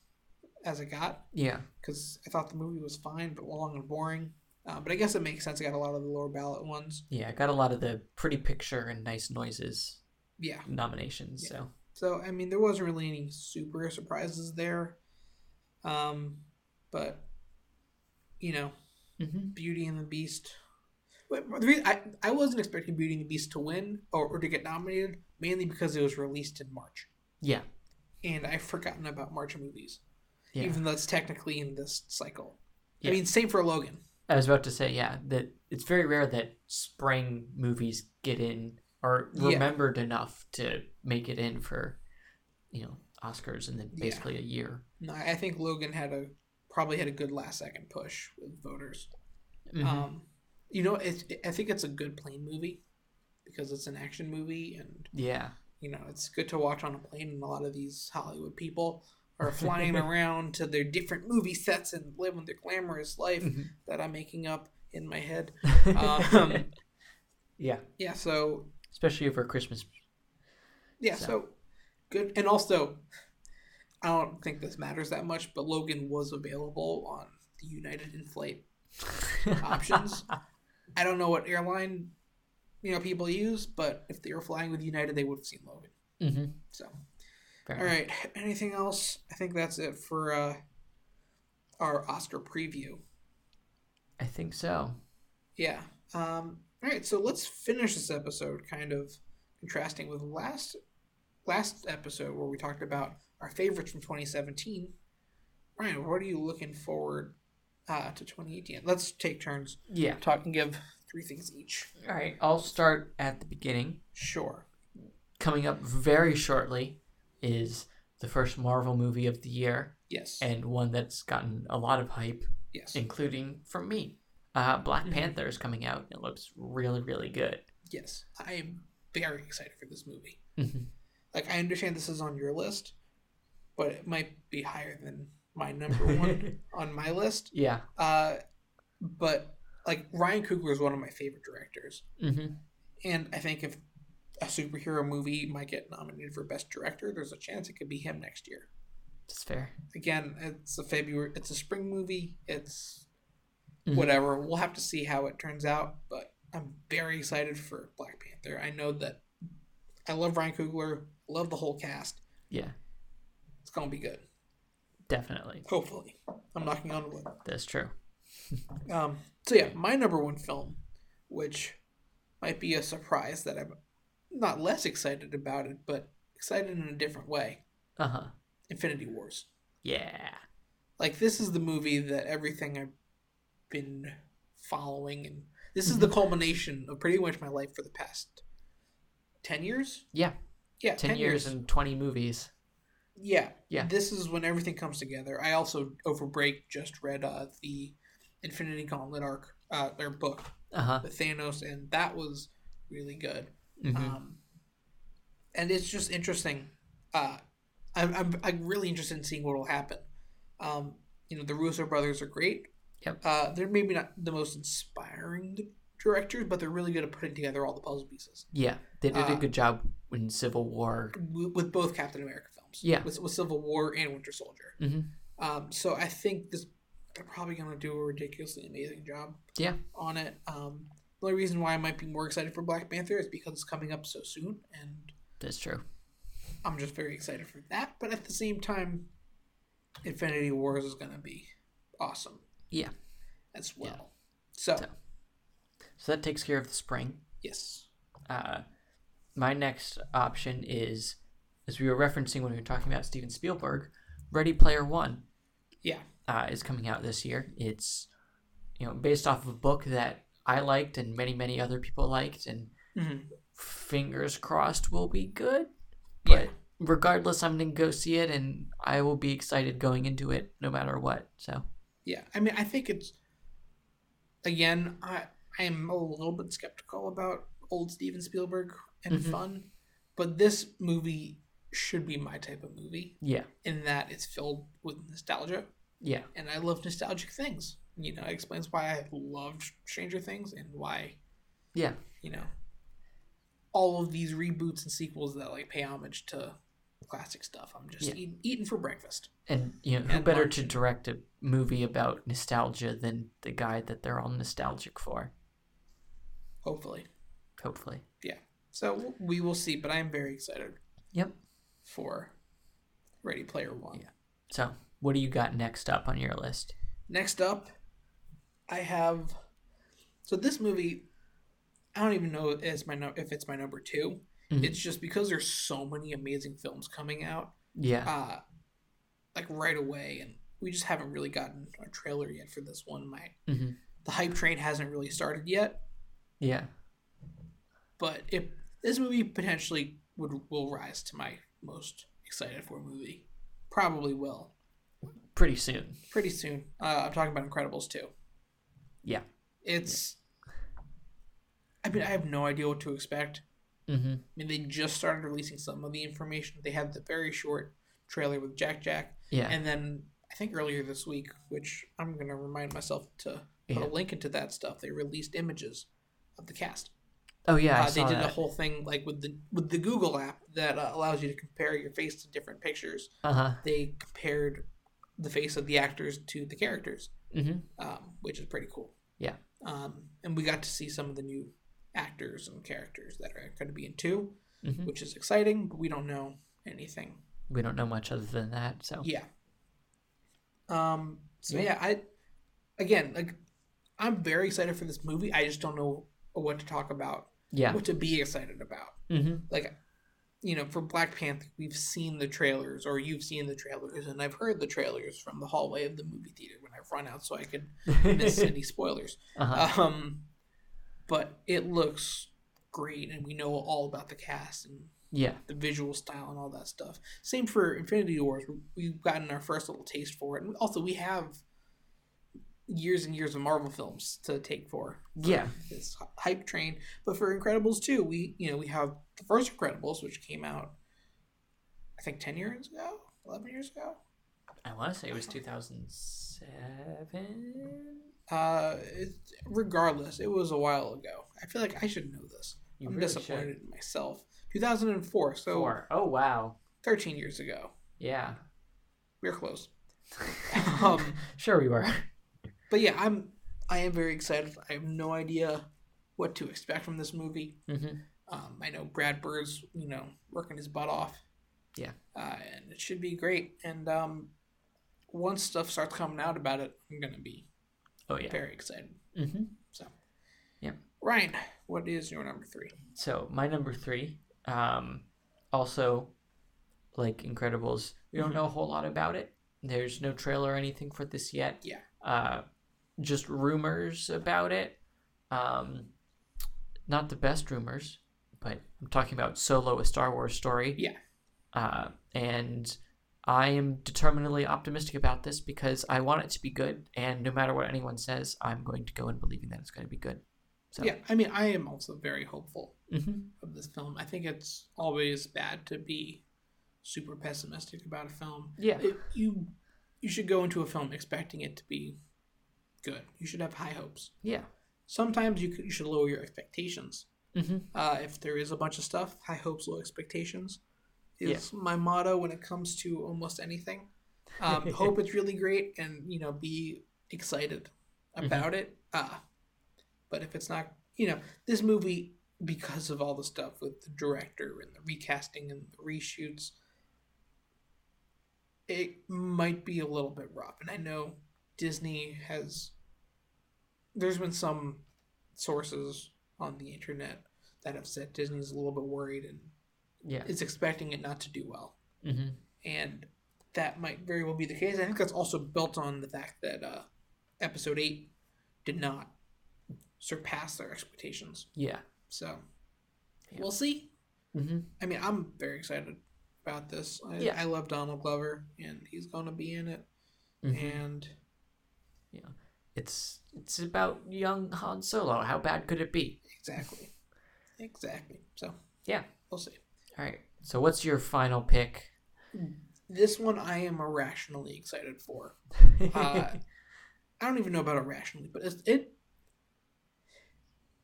as I got, yeah, because I thought the movie was fine but long and boring. Uh, but I guess it makes sense. I got a lot of the lower ballot ones. yeah. I got a lot of the pretty picture and nice noises Yeah. nominations. Yeah. So So I mean, there wasn't really any super surprises there. Um, but you know, hmm Beauty and the Beast. The reason, I I wasn't expecting Beauty and the Beast to win or, or to get nominated mainly because it was released in March, yeah, and I've forgotten about March movies, yeah. even though it's technically in this cycle. Yeah. I mean, same for Logan. I was about to say, yeah, that it's very rare that spring movies get in or Yeah. remembered enough to make it in for, you know, Oscars in the, Yeah. basically a year. No, I think Logan had a probably had a good last second push with voters. Mhm. Um, you know, it's I think it's a good plane movie because it's an action movie and yeah, you know it's good to watch on a plane and a lot of these hollywood people are flying around to their different movie sets and living their glamorous life Mhm. that i'm making up in my head Mm-hmm. um, yeah, yeah so especially over Christmas. yeah So- so. good and also i don't think this matters that much but logan was available on the united in flight Options? i don't know what airline you know people use but if they were flying with united they would have seen logan hmm so Fair All right. Anything else? I think that's it for uh, our Oscar preview. I think so. Yeah. Um, all right, so let's finish this episode kind of contrasting with last last episode where we talked about our favorites from 2017. Ryan, what are you looking forward uh, to 2018? Let's take turns Yeah. talk and give three things each. All right. I'll start at the beginning. Sure. Coming up very shortly is the first Marvel movie of the year Yes. and one that's gotten a lot of hype, yes. including from me. Uh, Black Mhm. Panther is coming out. It looks really, really good. Yes. I am very excited for this movie. Mhm. Like, I understand this is on your list, but it might be higher than my number one on my list. yeah. Uh, but like Ryan Coogler is one of my favorite directors, hmm and I think if a superhero movie might get nominated for best director, there's a chance it could be him next year. It's fair. Again, it's a February, it's a spring movie. It's Mhm. whatever. We'll have to see how it turns out, but I'm very excited for Black Panther. I know that I love Ryan Coogler, love the whole cast. Yeah, It's gonna be good. definitely. Hopefully, I'm knocking on wood. That's true. Um, so yeah, my number one film, which might be a surprise that I'm not less excited about it, but excited in a different way. Uh huh. Infinity Wars. Yeah. Like this is the movie that everything I've been following, and this is the culmination of pretty much my life for the past ten years. Yeah. Yeah, 10, years and 20 movies. Yeah. Yeah. This is when everything comes together. I also over break just read uh, the Infinity Gauntlet arc, uh, their book, Uh huh. the Thanos, and that was really good. Hmm Um, and it's just interesting. Uh, I'm, I'm I'm really interested in seeing what will happen. Um, you know, the Russo brothers are great. Yep. Uh, they're maybe not the most inspiring directors, but they're really good at putting together all the puzzle pieces Yeah. They did a Uh, good job in Civil War. with, both Captain America films. Yeah. With, with Civil War and Winter Soldier. hmm Um, so I think this they're probably gonna do a ridiculously amazing job. Yeah. On it. Um, the only reason why I might be more excited for Black Panther is because it's coming up so soon, and That's true. I'm just very excited for that. But at the same time, Infinity Wars is gonna be awesome. Yeah. As well. So, So- So that takes care of the spring. yes. Uh, my next option is, as we were referencing when we were talking about Steven Spielberg, Ready Player One Yeah. uh, is coming out this year. It's you know based off of a book that I liked and many many other people liked, and hmm fingers crossed will be good. Yeah. But regardless, I'm gonna go see it, and I will be excited going into it no matter what. So Yeah. I mean, I think it's again. I I am a little bit skeptical about old Steven Spielberg and Mhm. fun, but this movie should be my type of movie yeah, in that it's filled with nostalgia, yeah, and I love nostalgic things. You know, it explains why I have loved Stranger Things and why yeah, you know all of these reboots and sequels that like pay homage to classic stuff. I'm just Yeah. eat, eating for breakfast. and you know who better lunch. to direct a movie about nostalgia than the guy that they're all nostalgic for? Hopefully, Hopefully. Yeah. So we will see. But I am very excited Yep. for Ready Player One. Yeah. So, what do you got next up on your list? Next up, I have. So this movie, I don't even know if my no, if it's my number 2 Mhm. It's just because there's so many amazing films coming out, Yeah. uh, like right away, and we just haven't really gotten a trailer yet for this one. My hmm the hype train hasn't really started yet, Yeah. but if this movie potentially would will rise to my most excited for movie, probably will Pretty soon. pretty soon. Uh, I'm talking about Incredibles 2. Yeah. It's. I mean, I have no idea what to expect. hmm I mean, they just started releasing some of the information. They had the very short trailer with Jack Jack, Yeah. and then I think earlier this week, which I'm going to remind myself to put Yeah. a link into that stuff. They released images of the cast. oh yeah, I uh, they did that. the whole thing like with the with the Google app that uh, allows you to compare your face to different pictures. Uh huh. They compared the face of the actors to the characters, hmm um, which is pretty cool. Yeah. Um, and we got to see some of the new actors and characters that are going to be in two, hmm which is exciting. But we don't know anything. We don't know much other than that. So Yeah. Um. So yeah, I again like I'm very excited for this movie. I just don't know what to talk about, Yeah. what to be excited about. Mm-hmm. Like, you know, for Black Panther, we've seen the trailers, or you've seen the trailers, and I've heard the trailers from the hallway of the movie theater when I've run out, so I could miss any spoilers. uh-huh. Um, but it looks great, and we know all about the cast and Yeah. the visual style and all that stuff. Same for Infinity Wars. We've gotten our first little taste for it, and also we have years and years of Marvel films to take for. for Yeah. this hype train. But for Incredibles too, we you know we have the first Incredibles, which came out, I think ten years ago, eleven years ago. I want to say it was 2007. Uh, it, regardless, it was a while ago. I feel like I should know this. You I'm really disappointed in myself. 2004, so Four. Oh wow. 13 years ago. Yeah. We are close. um, Sure we were. But yeah, I'm I am very excited. I have no idea what to expect from this movie. Mm-hmm. Um, I know Brad Bird's you know working his butt off. Yeah. Uh, and it should be great. And um, once stuff starts coming out about it, I'm gonna be Oh yeah. very excited. Mm-hmm. Ryan, what is your number three? So my number three, um, also like Incredibles. We don't Mhm. know a whole lot about it. There's no trailer or anything for this yet. Yeah. Uh, just rumors about it. Um, not the best rumors, but I'm talking about Solo, a Star Wars story. Yeah. Uh, and I am determinedly optimistic about this because I want it to be good, and no matter what anyone says, I'm going to go in believing that it's going to be good. So, Yeah, I mean, I am also very hopeful hmm of this film. I think it's always bad to be super pessimistic about a film. Yeah. It- you you should go into a film expecting it to be good. You should have high hopes. Yeah. Sometimes you, could, you should lower your expectations. hmm Uh, if there is a bunch of stuff, high hopes, low expectations is my motto when it comes to almost anything. Um, hope it's really great and you know be excited about it. Uh, but if it's not, you know, this movie because of all the stuff with the director and the recasting and the reshoots, it might be a little bit rough. And I know Disney has. There's been some sources on the internet that have said Disney's a little bit worried and Yeah. is expecting it not to do well. hmm And that might very well be the case. I think that's also built on the fact that uh, episode 8 did not surpass their expectations. Yeah. So Yeah. we'll see. hmm I mean, I'm very excited about this. I, Yeah. I love Donald Glover, and he's going to be in it. Mm-hmm. And It's it's about young Han Solo. How bad could it be? exactly. exactly. So Yeah. we'll see. All right. So what's your final pick? This one I am irrationally excited for. Uh, I don't even know about irrationally, but it's, it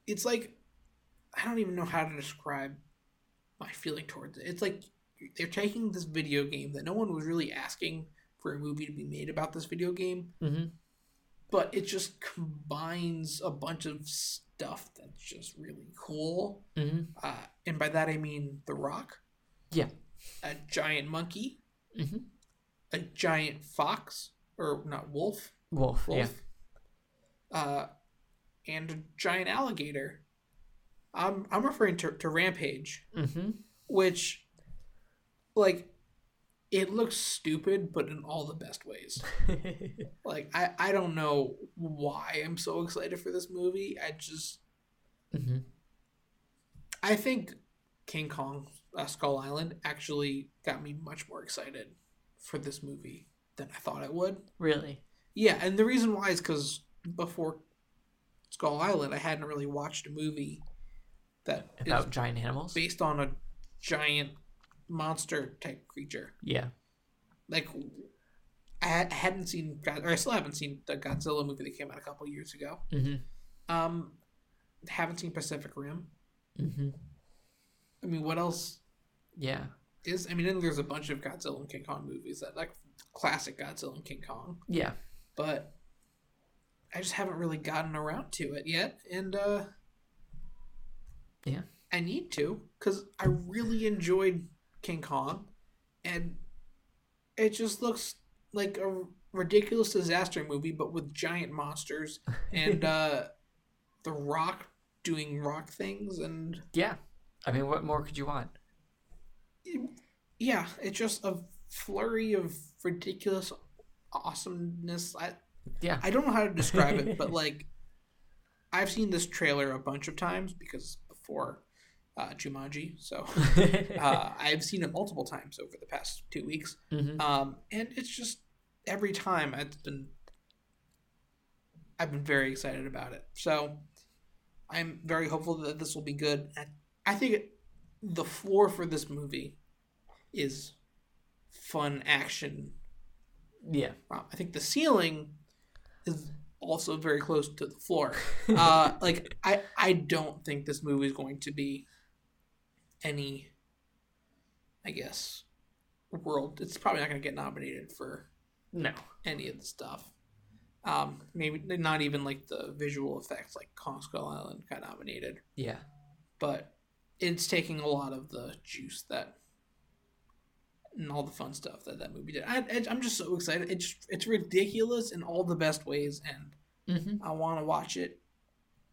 it's like I don't even know how to describe my feeling towards it. It's like they're taking this video game that no one was really asking for a movie to be made about this video game, hmm but it just combines a bunch of stuff that's just really cool. hmm Uh, and by that I mean The Rock. Yeah. A giant monkey, hmm a giant fox, or not wolf, Wolf. Yeah. uh, and a giant alligator. I'm I'm referring to, to Rampage, hmm which, like, it looks stupid, but in all the best ways. Like, I I don't know why I'm so excited for this movie. I just hmm I think King Kong uh, Skull Island actually got me much more excited for this movie than I thought it would. Really? Yeah, and the reason why is because before Skull Island, I hadn't really watched a movie that is About giant animals? based on a giant monster type creature. Yeah. Like, I ha- I hadn't seen, God- or I still haven't seen the Godzilla movie that came out a couple years ago. hmm Um, haven't seen Pacific Rim. Mm-hmm. I mean, what else Yeah. is? I mean, there's a bunch of Godzilla and King Kong movies that like classic Godzilla and King Kong. Yeah. but I just haven't really gotten around to it yet, and uh, Yeah. I need to because I really enjoyed King Kong, and it just looks like a ridiculous disaster movie, but with giant monsters and uh, The Rock doing rock things, and Yeah. I mean, what more could you want? yeah, it's just a flurry of ridiculous awesomeness. I Yeah. I don't know how to describe it, but like I've seen this trailer a bunch of times because before uh, Jumanji, so uh, I've seen it multiple times over the past two weeks. hmm Um, and it's just every time it's been I've been very excited about it. So I'm very hopeful that this will be good. I think it, the floor for this movie is fun action. Yeah. Wow, I think the ceiling is also very close to the floor. Uh, like I, I don't think this movie is going to be any. I guess world. It's probably not going to get nominated for No. any of the stuff. Um, maybe not even like the visual effects, like Kong Skull Island got nominated, Yeah. but it's taking a lot of the juice that and all the fun stuff that that movie did. I, I'm just so excited. It's it's ridiculous in all the best ways, and Mm-hmm. I want to watch it.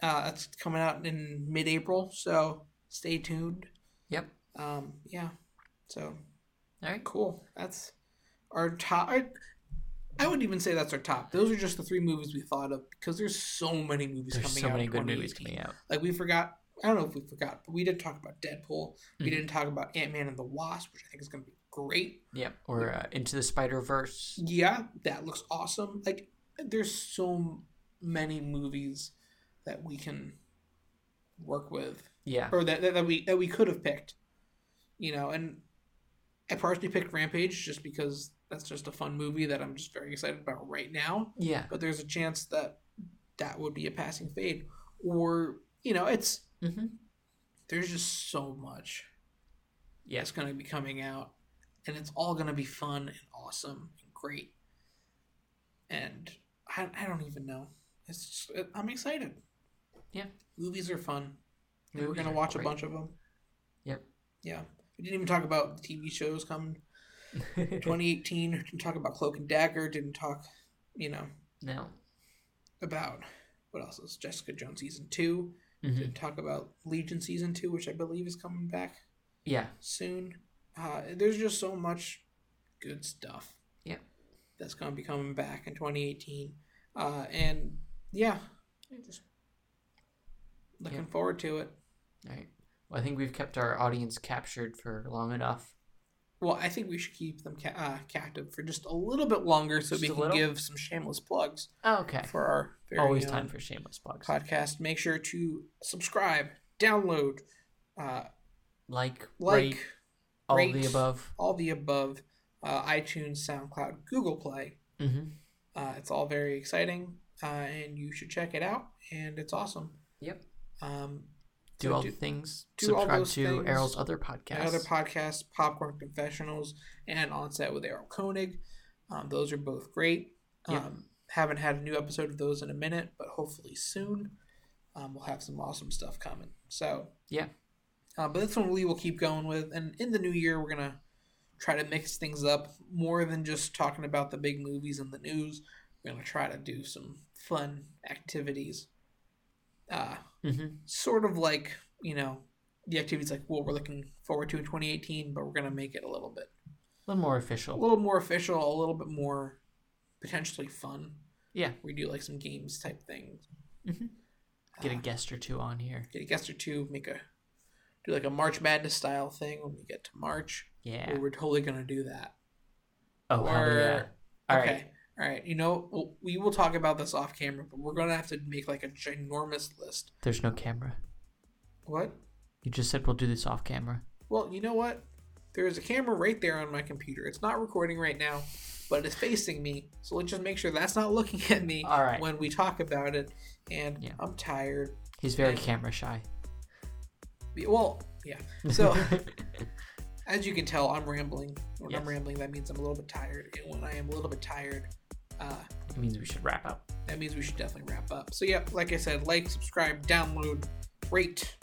Uh, it's coming out in mid-April, so stay tuned. Yep. Um, yeah. So All right. Cool. That's our top. I, I would even say that's our top. Those are just the three movies we thought of because there's so many movies There's coming so out. So many good movies coming out. Like we forgot. I don't know if we forgot, but we did talk about Deadpool. We Mhm. didn't talk about Ant Man and the Wasp, which I think is going to be great. Yep. Or uh, Into the Spider Verse. Yeah, that looks awesome. Like there's so many movies that we can work with Yeah. or that, that, that we that we could have picked you know and i partially picked rampage just because that's just a fun movie that i'm just very excited about right now Yeah. but there's a chance that that would be a passing fade or you know it's Mm-hmm. there's just so much Yeah. that's going to be coming out and it's all going to be fun and awesome and great and i, I don't even know it's just, i'm excited Yeah. movies are fun and we're to watch great. a bunch of them Yep. yeah we didn't even talk about the tv shows coming 2018 didn't talk about cloak and dagger didn't talk you know no. about what else is jessica jones season 2 Mhm. didn't talk about legion season 2 which i believe is coming back Yeah. soon uh, there's just so much good stuff Yep. that's going to be coming back in 2018 uh, and yeah just looking forward to it All right. Well, I think we've kept our audience captured for long enough. well i think we should keep them ca- uh, captive for just a little bit longer so Just we can little? give some shameless plugs Oh, okay. for our very Always time for shameless plugs. podcast make sure to subscribe download uh, Like, like rate, all rate, the above. all the above uh, itunes soundcloud google play Mm-hmm. uh, it's all very exciting uh, and you should check it out and it's awesome Yep. um, Do so all the things. do Subscribe to things. Errol's other podcasts. other podcasts popcorn confessionals and on set with errol koenig um, those are both great um, Yeah. haven't had a new episode of those in a minute but hopefully soon um, we'll have some awesome stuff coming so Yeah. uh, but that's one we will keep going with and in the new year we're gonna try to mix things up more than just talking about the big movies and the news we're gonna try to do some fun activities uh, mm-hmm. sort of like you know the activities like what we're looking forward to in 2018 but we're going to make it a little bit A little more official. a little more official a little bit more potentially fun Yeah. we do like some games type things Mhm. Get a Uh, guest or two on here. get a guest or two make a do like a march madness style thing when we get to march Yeah. we're totally going to do that Oh, hell yeah. All right. All right you know we'll, we will talk about this off camera but we're going to have to make like a ginormous list There's no camera. what You just said we'll do this off camera. Well, you know what? There is a camera right there on my computer. It's not recording right now, but it's facing me. So let's just make sure that's not looking at me All right. when we talk about it. And Yeah. I'm tired. He's very and- camera shy. Well, yeah. So as you can tell, I'm rambling. When I'm rambling, that means I'm a little bit tired. And when I am a little bit tired, uh, it means we should wrap up. that means we should definitely wrap up. So yeah, like I said, like, subscribe, download, rate,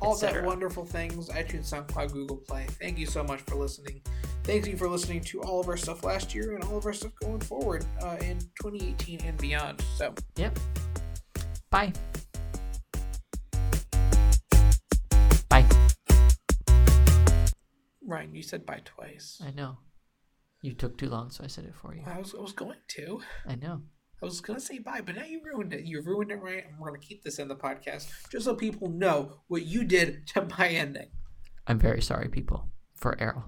all that wonderful things. iTunes, SoundCloud, Google Play. Thank you so much for listening, thank you for listening to all of our stuff last year and all of our stuff going forward uh, in 2018 and beyond. So, Yep. Bye. Bye. Ryan, you said bye twice. I know. You took too long, so I said it for you. I was, I was going to. I know. I was gonna say bye, but now you ruined it. You ruined it, right? I'm gonna keep this in the podcast just so people know what you did to my ending. I'm very sorry, people, for Errol.